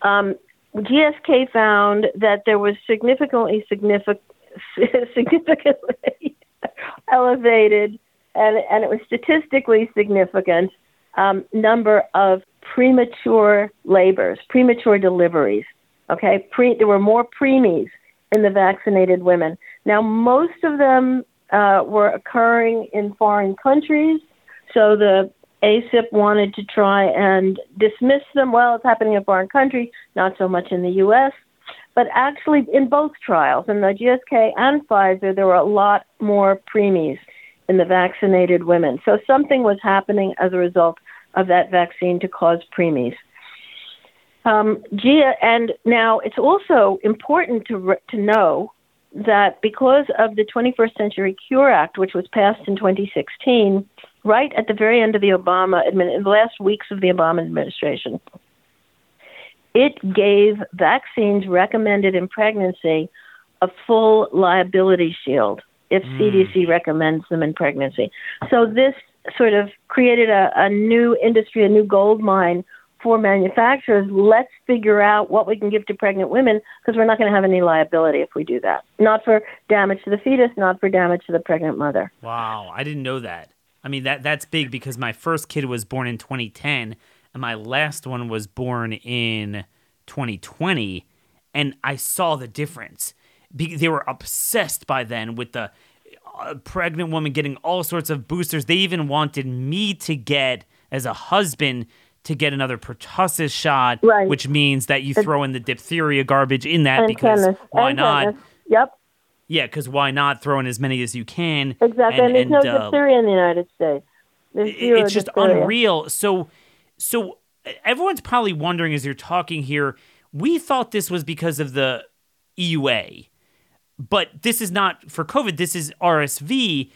Um, GSK found that there was significantly significant, significantly elevated, and, and it was statistically significant um, number of premature labors, premature deliveries. Okay, Pre, there were more preemies in the vaccinated women. Now, most of them uh, were occurring in foreign countries. So the ACIP wanted to try and dismiss them. Well, it's happening in a foreign country, not so much in the U.S. But actually, in both trials, in the GSK and Pfizer, there were a lot more preemies in the vaccinated women. So something was happening as a result of that vaccine to cause preemies. Um, Gia, and now it's also important to to know that because of the 21st Century Cure Act, which was passed in 2016, right at the very end of the Obama in the last weeks of the Obama administration, it gave vaccines recommended in pregnancy a full liability shield if mm. CDC recommends them in pregnancy. So this sort of created a, a new industry, a new gold mine for manufacturers, let's figure out what we can give to pregnant women because we're not going to have any liability if we do that. Not for damage to the fetus, not for damage to the pregnant mother. Wow, I didn't know that. I mean that that's big because my first kid was born in 2010 and and my last one was born in 2020, and I saw the difference. Be- they were obsessed by then with the uh, pregnant woman getting all sorts of boosters. They even wanted me to get, as a husband, to get another pertussis shot, Right. which means that you throw in the diphtheria garbage in that and because tetanus. why and not? tetanus. Yep, Yeah, because why not throw in as many as you can? exactly. And, there's no uh, diphtheria in the United States. There's it's just diphtheria. unreal. So, so everyone's probably wondering as you're talking here. We thought this was because of the EUA, but this is not for COVID. This is RSV,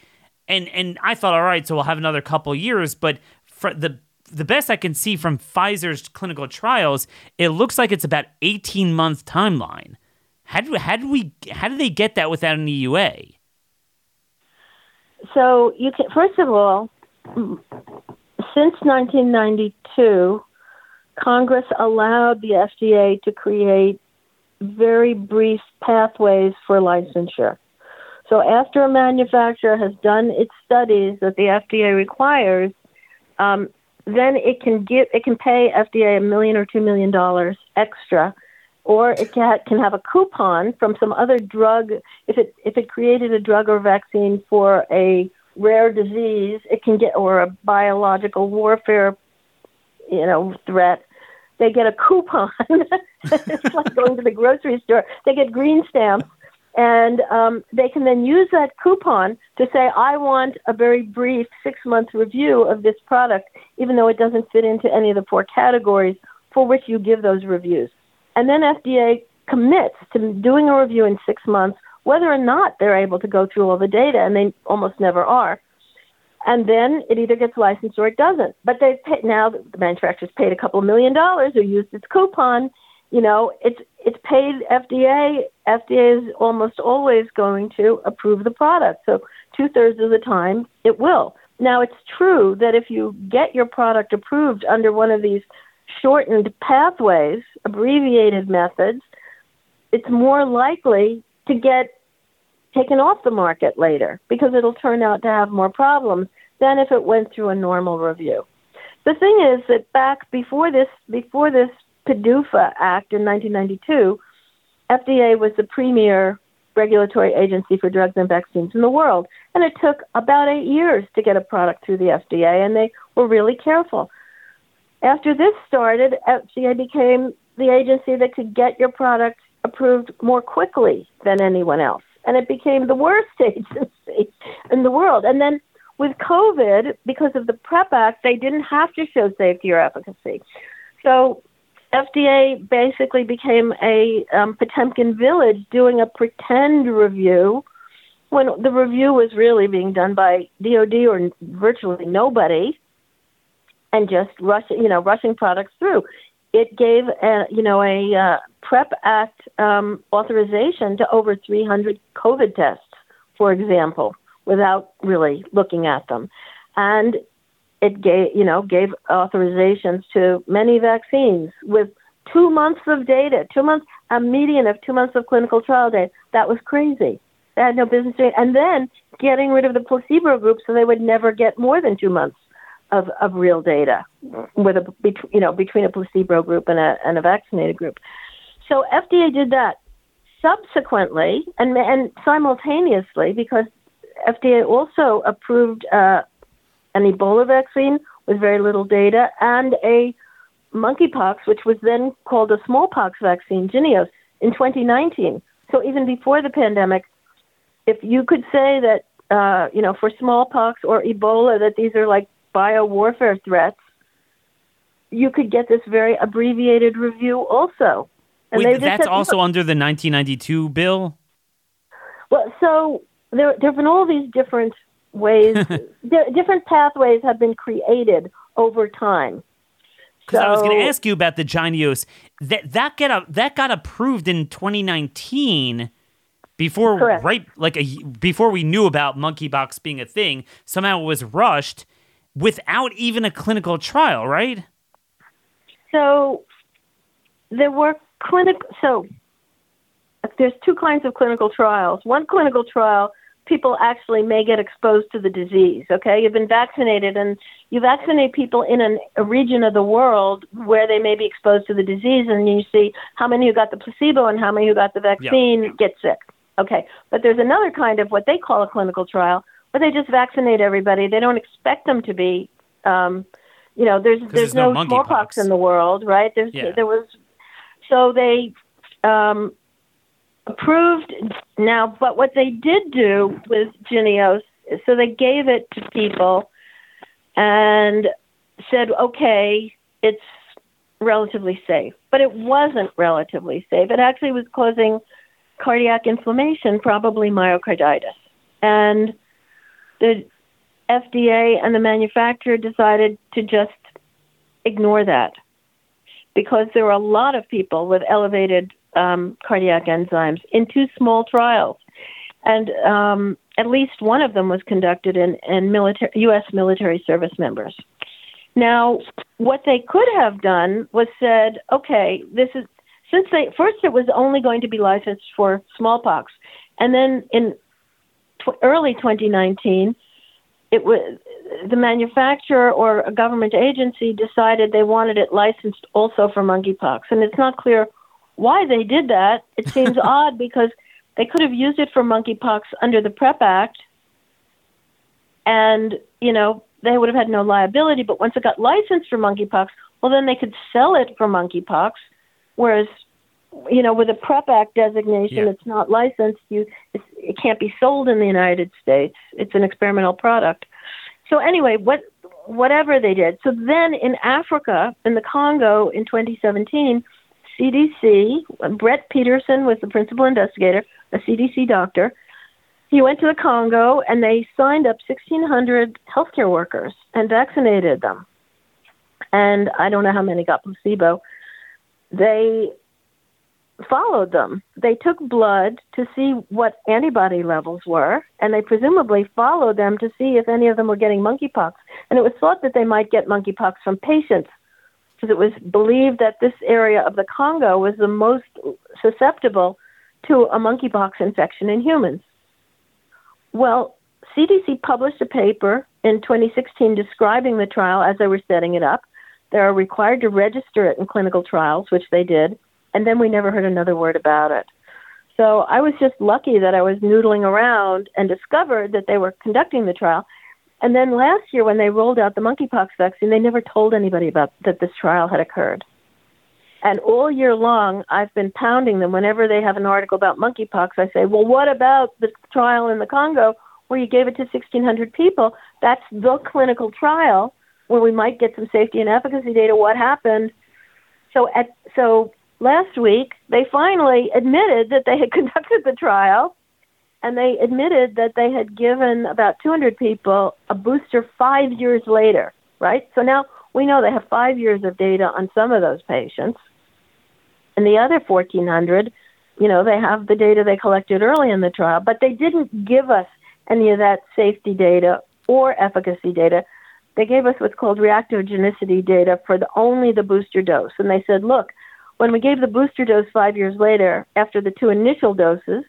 and and I thought, all right, so we'll have another couple years. But the the best I can see from Pfizer's clinical trials, it looks like it's about 18 month timeline. How do how do we how do they get that without an EUA? So you can first of all, since 1992, Congress allowed the FDA to create very brief pathways for licensure. So after a manufacturer has done its studies that the FDA requires, um, then it can give it can pay FDA a million or two million dollars extra, or it can, can have a coupon from some other drug. If it if it created a drug or vaccine for a rare disease, it can get or a biological warfare, you know, threat. They get a coupon. it's like going to the grocery store. They get green stamps and um, they can then use that coupon to say, I want a very brief six month review of this product, even though it doesn't fit into any of the four categories for which you give those reviews. And then FDA commits to doing a review in six months, whether or not they're able to go through all the data, and they almost never are. And then it either gets licensed or it doesn't. But they've paid, now the manufacturer's paid a couple of million dollars or used its coupon you know, it's it's paid FDA. FDA is almost always going to approve the product. So two thirds of the time it will. Now it's true that if you get your product approved under one of these shortened pathways, abbreviated methods, it's more likely to get taken off the market later because it'll turn out to have more problems than if it went through a normal review. The thing is that back before this before this PDUFA Act in 1992, FDA was the premier regulatory agency for drugs and vaccines in the world. And it took about eight years to get a product through the FDA, and they were really careful. After this started, FDA became the agency that could get your product approved more quickly than anyone else. And it became the worst agency in the world. And then with COVID, because of the PrEP Act, they didn't have to show safety or efficacy. So FDA basically became a um, Potemkin village doing a pretend review when the review was really being done by DoD or virtually nobody, and just rushing, you know, rushing products through. It gave, a, you know, a uh, PrEP Act um, authorization to over 300 COVID tests, for example, without really looking at them, and it gave you know gave authorizations to many vaccines with two months of data, two months a median of two months of clinical trial data. That was crazy. They had no business doing. And then getting rid of the placebo group so they would never get more than two months of, of real data with a you know between a placebo group and a and a vaccinated group. So FDA did that. Subsequently and and simultaneously because FDA also approved uh, an Ebola vaccine with very little data and a monkeypox, which was then called a smallpox vaccine, Jynneos, in 2019. So even before the pandemic, if you could say that, uh, you know, for smallpox or Ebola, that these are like biowarfare threats, you could get this very abbreviated review also. And they Wait, that's said, also under the 1992 bill. Well, so there, there have been all these different ways, di- different pathways have been created over time. Because I was going to ask you about the Jynneos. That that get a, that got approved in 2019 before Correct. right like a, before we knew about monkeypox being a thing. Somehow it was rushed without even a clinical trial, right? So there were clinical. So there's two kinds of clinical trials. One clinical trial people actually may get exposed to the disease. Okay, you've been vaccinated, and you vaccinate people in an, a region of the world where they may be exposed to the disease, and you see how many who got the placebo and how many who got the vaccine get sick. Okay, but there's another kind of what they call a clinical trial, where they just vaccinate everybody. They don't expect them to be. Um, you know, there's there's, there's, no, no smallpox in the world, right? There's yeah. there was, so they um, approved now. But what they did do with Jynneos, so they gave it to people and said, okay, it's relatively safe, but it wasn't relatively safe. It actually was causing cardiac inflammation, probably myocarditis, and the FDA and the manufacturer decided to just ignore that because there were a lot of people with elevated um, cardiac enzymes in two small trials. And um, at least one of them was conducted in, in military, U.S. military service members. Now, what they could have done was said, okay, this is since they first it was only going to be licensed for smallpox, and then in tw- early 2019, it was the manufacturer or a government agency decided they wanted it licensed also for monkeypox, and it's not clear why they did that. It seems odd because they could have used it for monkeypox under the PrEP Act, and you know they would have had no liability. But once it got licensed for monkeypox, well, then they could sell it for monkeypox. Whereas, you know, with a PrEP Act designation, yeah. it's not licensed. You, it can't be sold in the United States. It's an experimental product. So anyway, what whatever they did. So then in Africa, in the Congo, in 2017 CDC, Brett Petersen was the principal investigator, a CDC doctor. He went to the Congo and they signed up 1,600 healthcare workers and vaccinated them. And I don't know how many got placebo. They followed them. They took blood to see what antibody levels were, and they presumably followed them to see if any of them were getting monkeypox. And it was thought that they might get monkeypox from patients because it was believed that this area of the Congo was the most susceptible to a monkeypox infection in humans. Well, CDC published a paper in 2016 describing the trial as they were setting it up. They are required to register it in clinical trials, which they did, and then we never heard another word about it. So I was just lucky that I was noodling around and discovered that they were conducting the trial. And then last year, when they rolled out the monkeypox vaccine, they never told anybody about that this trial had occurred. And all year long, I've been pounding them whenever they have an article about monkeypox. I say, well, what about the trial in the Congo where you gave it to 1,600 people? That's the clinical trial where we might get some safety and efficacy data. What happened? So, at, so last week, they finally admitted that they had conducted the trial and they admitted that they had given about 200 people a booster five years later, right? So now we know they have five years of data on some of those patients. And the other 1,400, you know, they have the data they collected early in the trial, but they didn't give us any of that safety data or efficacy data. They gave us what's called reactogenicity data for the, only the booster dose. And they said, look, when we gave the booster dose five years later, after the two initial doses,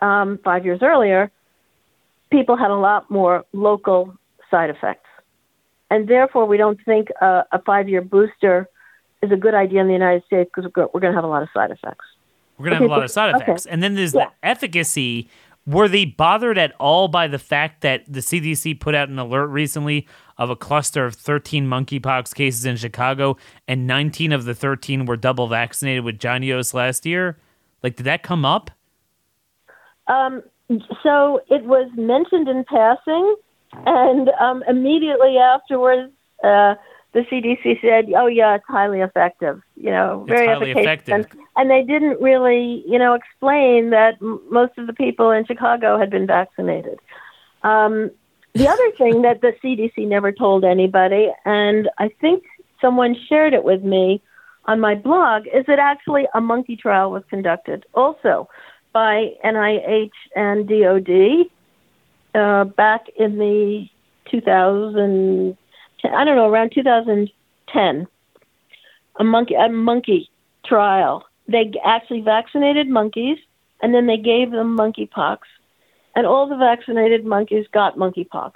um, five years earlier, people had a lot more local side effects. And therefore, we don't think uh, a five year booster is a good idea in the United States because we're going to have a lot of side effects. We're going to okay, have a lot of side effects. Okay. And then there's yeah. the efficacy. Were they bothered at all by the fact that the CDC put out an alert recently of a cluster of 13 monkeypox cases in Chicago, and 19 of the 13 were double vaccinated with Jynneos last year? Like, did that come up? Um, so it was mentioned in passing, and um, immediately afterwards, uh, the CDC said, "Oh yeah, it's highly effective. You know, very effective." And, and, they didn't really, you know, explain that m- most of the people in Chicago had been vaccinated. Um, the other thing that the CDC never told anybody, and I think someone shared it with me on my blog, is that actually a monkey trial was conducted also by NIH and DoD uh, back in the 2000, I don't know, around 2010. A monkey, a monkey trial. They actually vaccinated monkeys, and then they gave them monkeypox, and all the vaccinated monkeys got monkeypox.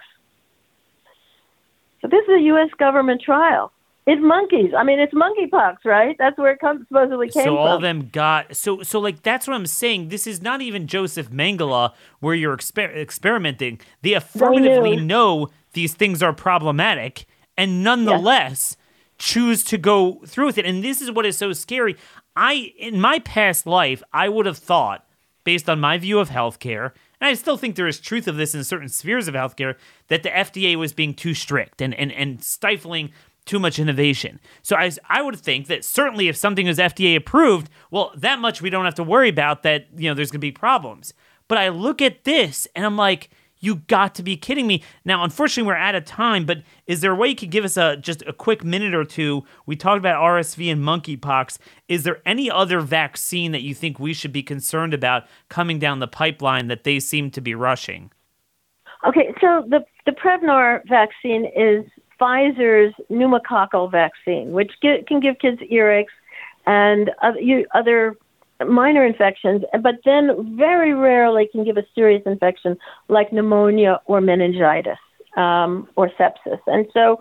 So this is a U.S. government trial. It's monkeys. I mean, it's monkeypox, right? That's where it comes, supposedly came so from. all of them got so so like that's what I'm saying. This is not even Joseph Mengele where you're exper- experimenting. They affirmatively know these things are problematic and nonetheless choose to go through with it. And this is what is so scary. I in my past life, I would have thought based on my view of healthcare, and I still think there is truth of this in certain spheres of healthcare, that the FDA was being too strict and and, and stifling too much innovation. So I, I would think that certainly if something is FDA approved, well, that much we don't have to worry about that, you know, there's going to be problems. But I look at this and I'm like, you got to be kidding me. Now, unfortunately, we're out of time, but is there a way you could give us a just a quick minute or two? We talked about RSV and monkeypox. Is there any other vaccine that you think we should be concerned about coming down the pipeline that they seem to be rushing? Okay, so the the Prevnar vaccine is Pfizer's pneumococcal vaccine, which gi- can give kids earaches and other, you, other minor infections, but then very rarely can give a serious infection like pneumonia or meningitis um, or sepsis. And so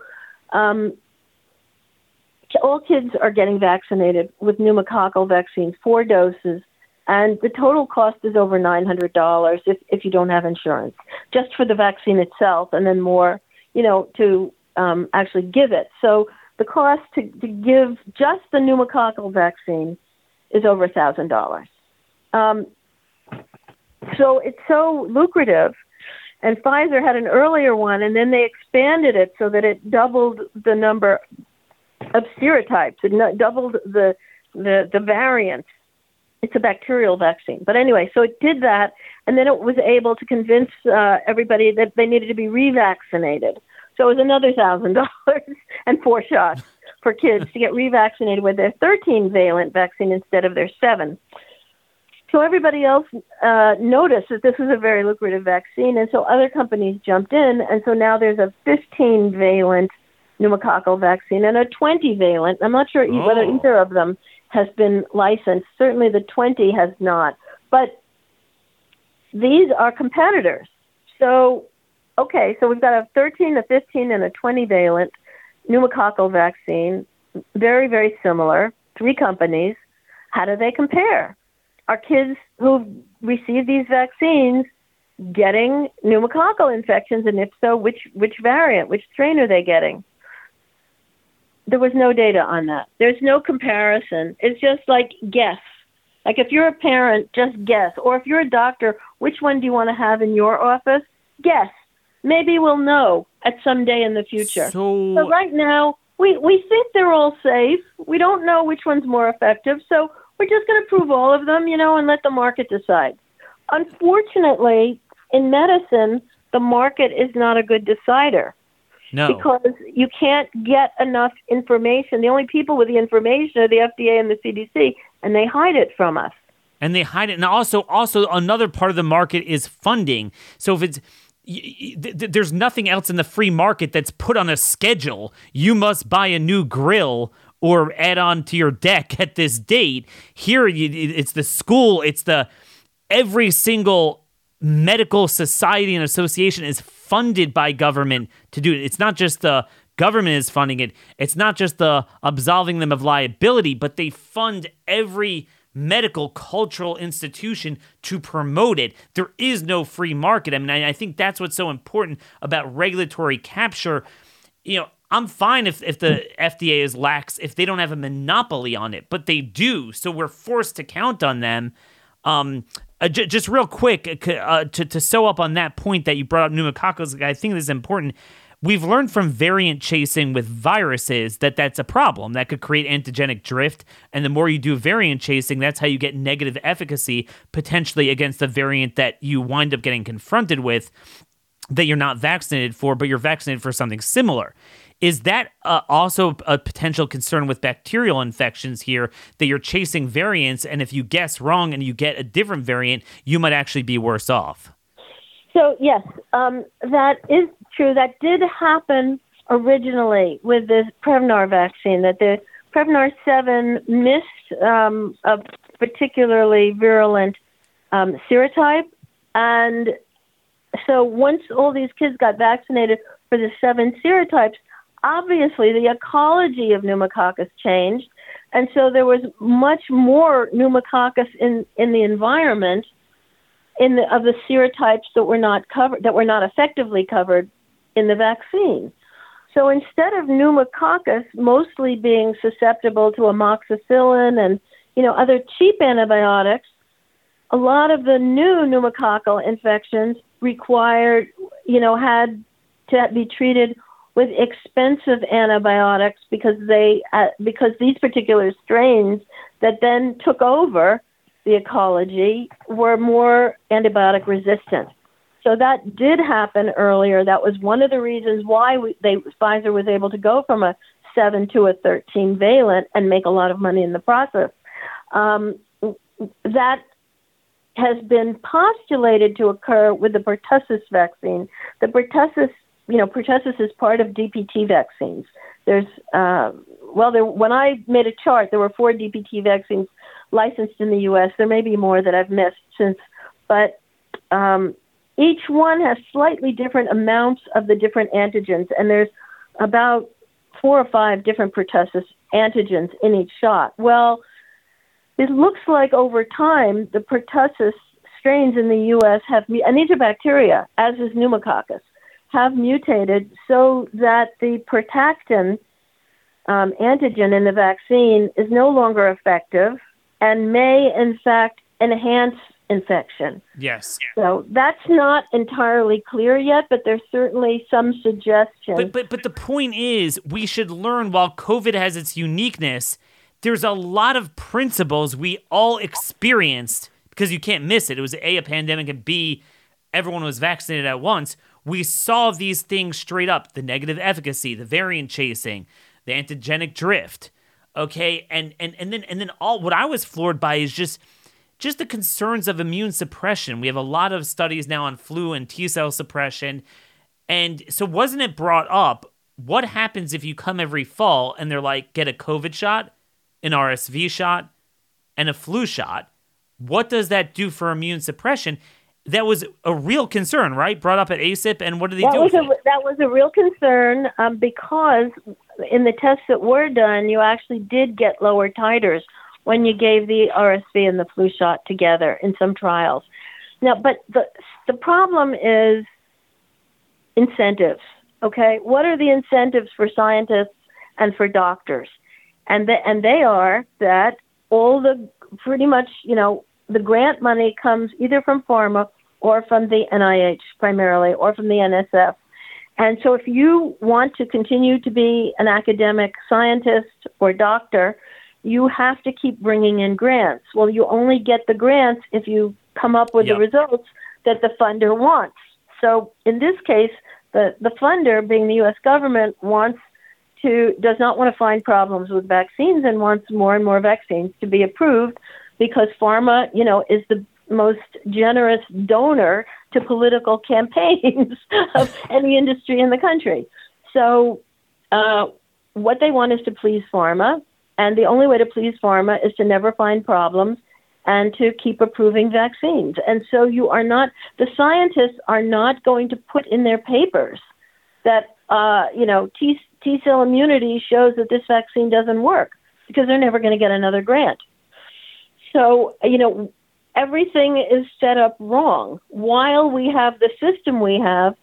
um, all kids are getting vaccinated with pneumococcal vaccine, four doses, and the total cost is over $900 if, if you don't have insurance, just for the vaccine itself, and then more, you know, to um, actually give it. So the cost to, to give just the pneumococcal vaccine is over $1,000. Um, so it's so lucrative. And Pfizer had an earlier one, and then they expanded it so that it doubled the number of serotypes. It doubled the, the, the variants. It's a bacterial vaccine. But anyway, so it did that, and then it was able to convince uh, everybody that they needed to be revaccinated. So it was another thousand dollars and four shots for kids to get revaccinated with their 13 valent vaccine instead of their seven. So everybody else uh, noticed that this was a very lucrative vaccine, and so other companies jumped in, and so now there's a 15 valent pneumococcal vaccine and a 20 valent. I'm not sure e- whether Oh. either of them has been licensed. Certainly the 20 has not, but these are competitors. So okay, so we've got a 13, a 15, and a 20 valent pneumococcal vaccine, very, very similar, three companies. How do they compare? Are kids who've received these vaccines getting pneumococcal infections, and if so, which, which variant, which strain are they getting? There was no data on that. There's no comparison. It's just like guess. Like if you're a parent, just guess. Or if you're a doctor, which one do you want to have in your office? Guess maybe we'll know at some day in the future. So, But right now, we, we think they're all safe. We don't know which one's more effective, so we're just going to prove all of them, you know, and let the market decide. Unfortunately, in medicine, the market is not a good decider no. because you can't get enough information. The only people with the information are the FDA and the CDC, and they hide it from us. and they hide it. And also, also another part of the market is funding. So if it's y- y- th- th- there's nothing else in the free market that's put on a schedule. You must buy a new grill or add on to your deck at this date. Here, it's the school. It's the every single medical society and association is funded by government to do it. It's not just the government is funding it. It's not just the absolving them of liability, but they fund every medical cultural institution to promote it. There is no free market. I mean, I, think that's what's so important about regulatory capture. You know, I'm fine if, if the FDA is lax, if they don't have a monopoly on it, but they do. So we're forced to count on them. Um, uh, j- just real quick uh, uh, to, to sew up on that point that you brought up pneumococcus, I think this is important. We've learned from variant chasing with viruses that that's a problem that could create antigenic drift. And the more you do variant chasing, that's how you get negative efficacy potentially against the variant that you wind up getting confronted with that you're not vaccinated for, but you're vaccinated for something similar. Is that uh, also a potential concern with bacterial infections here that you're chasing variants, and if you guess wrong and you get a different variant, you might actually be worse off? So yes, um, that is true. That did happen originally with the Prevnar vaccine. That the Prevnar seven missed um, a particularly virulent um, serotype, and so once all these kids got vaccinated for the seven serotypes, obviously the ecology of pneumococcus changed, and so there was much more pneumococcus in in the environment in the, of the serotypes that were not covered that were not effectively covered in the vaccine. So instead of pneumococcus mostly being susceptible to amoxicillin and you know other cheap antibiotics, a lot of the new pneumococcal infections required you know had to be treated with expensive antibiotics because they uh, because these particular strains that then took over the ecology were more antibiotic resistant. So that did happen earlier. That was one of the reasons why we, they, Pfizer was able to go from a 7 to a 13 valent and make a lot of money in the process. Um, that has been postulated to occur with the pertussis vaccine. The pertussis, you know, pertussis is part of DPT vaccines. There's, uh, well, there, when I made a chart, there were four DPT vaccines licensed in the U.S. There may be more that I've missed since, but um, each one has slightly different amounts of the different antigens, and there's about four or five different pertussis antigens in each shot. Well, it looks like over time the pertussis strains in the U.S. have, and these are bacteria, as is pneumococcus, have mutated so that the pertactin um, antigen in the vaccine is no longer effective and may, in fact, enhance infection. Yes. So that's not entirely clear yet, but there's certainly some suggestion. But but but the point is, we should learn while COVID has its uniqueness. There's a lot of principles we all experienced because you can't miss it. It was a a pandemic and b everyone was vaccinated at once. We saw these things straight up: the negative efficacy, the variant chasing, the antigenic drift. Okay, and and and then and then all what I was floored by is just just the concerns of immune suppression. We have a lot of studies now on flu and T cell suppression. And so, wasn't it brought up? What happens if you come every fall and they're like, get a COVID shot, an RSV shot, and a flu shot? What does that do for immune suppression? That was a real concern, right? Brought up at ACIP, and what did they do? That was a real concern um, because in the tests that were done, you actually did get lower titers when you gave the RSV and the flu shot together in some trials. Now, but the the problem is incentives. Okay, what are the incentives for scientists and for doctors? And the, and they are that all the pretty much you know the grant money comes either from pharma or from the NIH primarily or from the NSF. And so if you want to continue to be an academic scientist or doctor, you have to keep bringing in grants. Well, you only get the grants if you come up with yep. the results that the funder wants. So in this case, the, the funder, being the U.S. government, wants to does not want to find problems with vaccines and wants more and more vaccines to be approved because pharma, you know, is the most generous donor to political campaigns of any industry in the country. So, uh, what they want is to please pharma. And the only way to please pharma is to never find problems and to keep approving vaccines. And so you are not, the scientists are not going to put in their papers that, uh, you know, T, cell immunity shows that this vaccine doesn't work because they're never going to get another grant. So, you know, everything is set up wrong. While we have the system we have,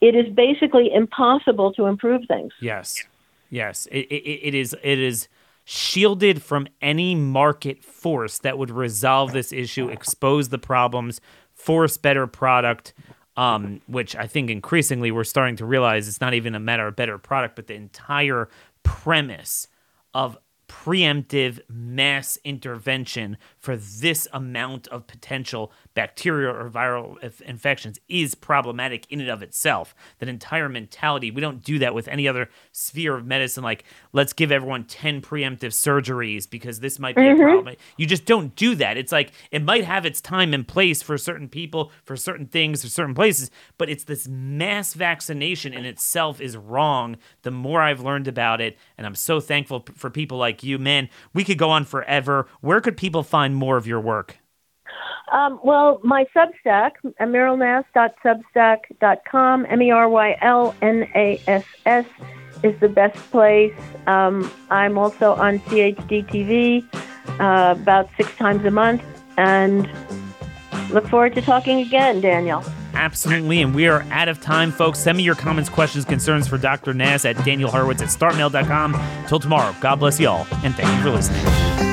it is basically impossible to improve things. Yes. Yes. It, it, it is, it is shielded from any market force that would resolve this issue, expose the problems, force better product. Um, which I think increasingly we're starting to realize it's not even a matter of better product, but the entire premise of preemptive mass intervention for this amount of potential bacterial or viral infections is problematic in and of itself. That entire mentality, we don't do that with any other sphere of medicine, like let's give everyone 10 preemptive surgeries because this might be mm-hmm. a problem. You just don't do that. It's like it might have its time and place for certain people, for certain things, for certain places, but it's this mass vaccination in itself is wrong. The more I've learned about it, and I'm so thankful for people like you, man, we could go on forever. Where could people find more of your work? Um, well, my Substack, merylnass.substack.com, M E R Y L N A S S, is the best place. Um, I'm also on CHD TV uh, about six times a month, and look forward to talking again, Daniel. Absolutely, and we are out of time, folks. Send me your comments, questions, concerns for Dr. Nass at danielhorowitz at startmail.com. Till tomorrow, God bless you all, and thank you for listening.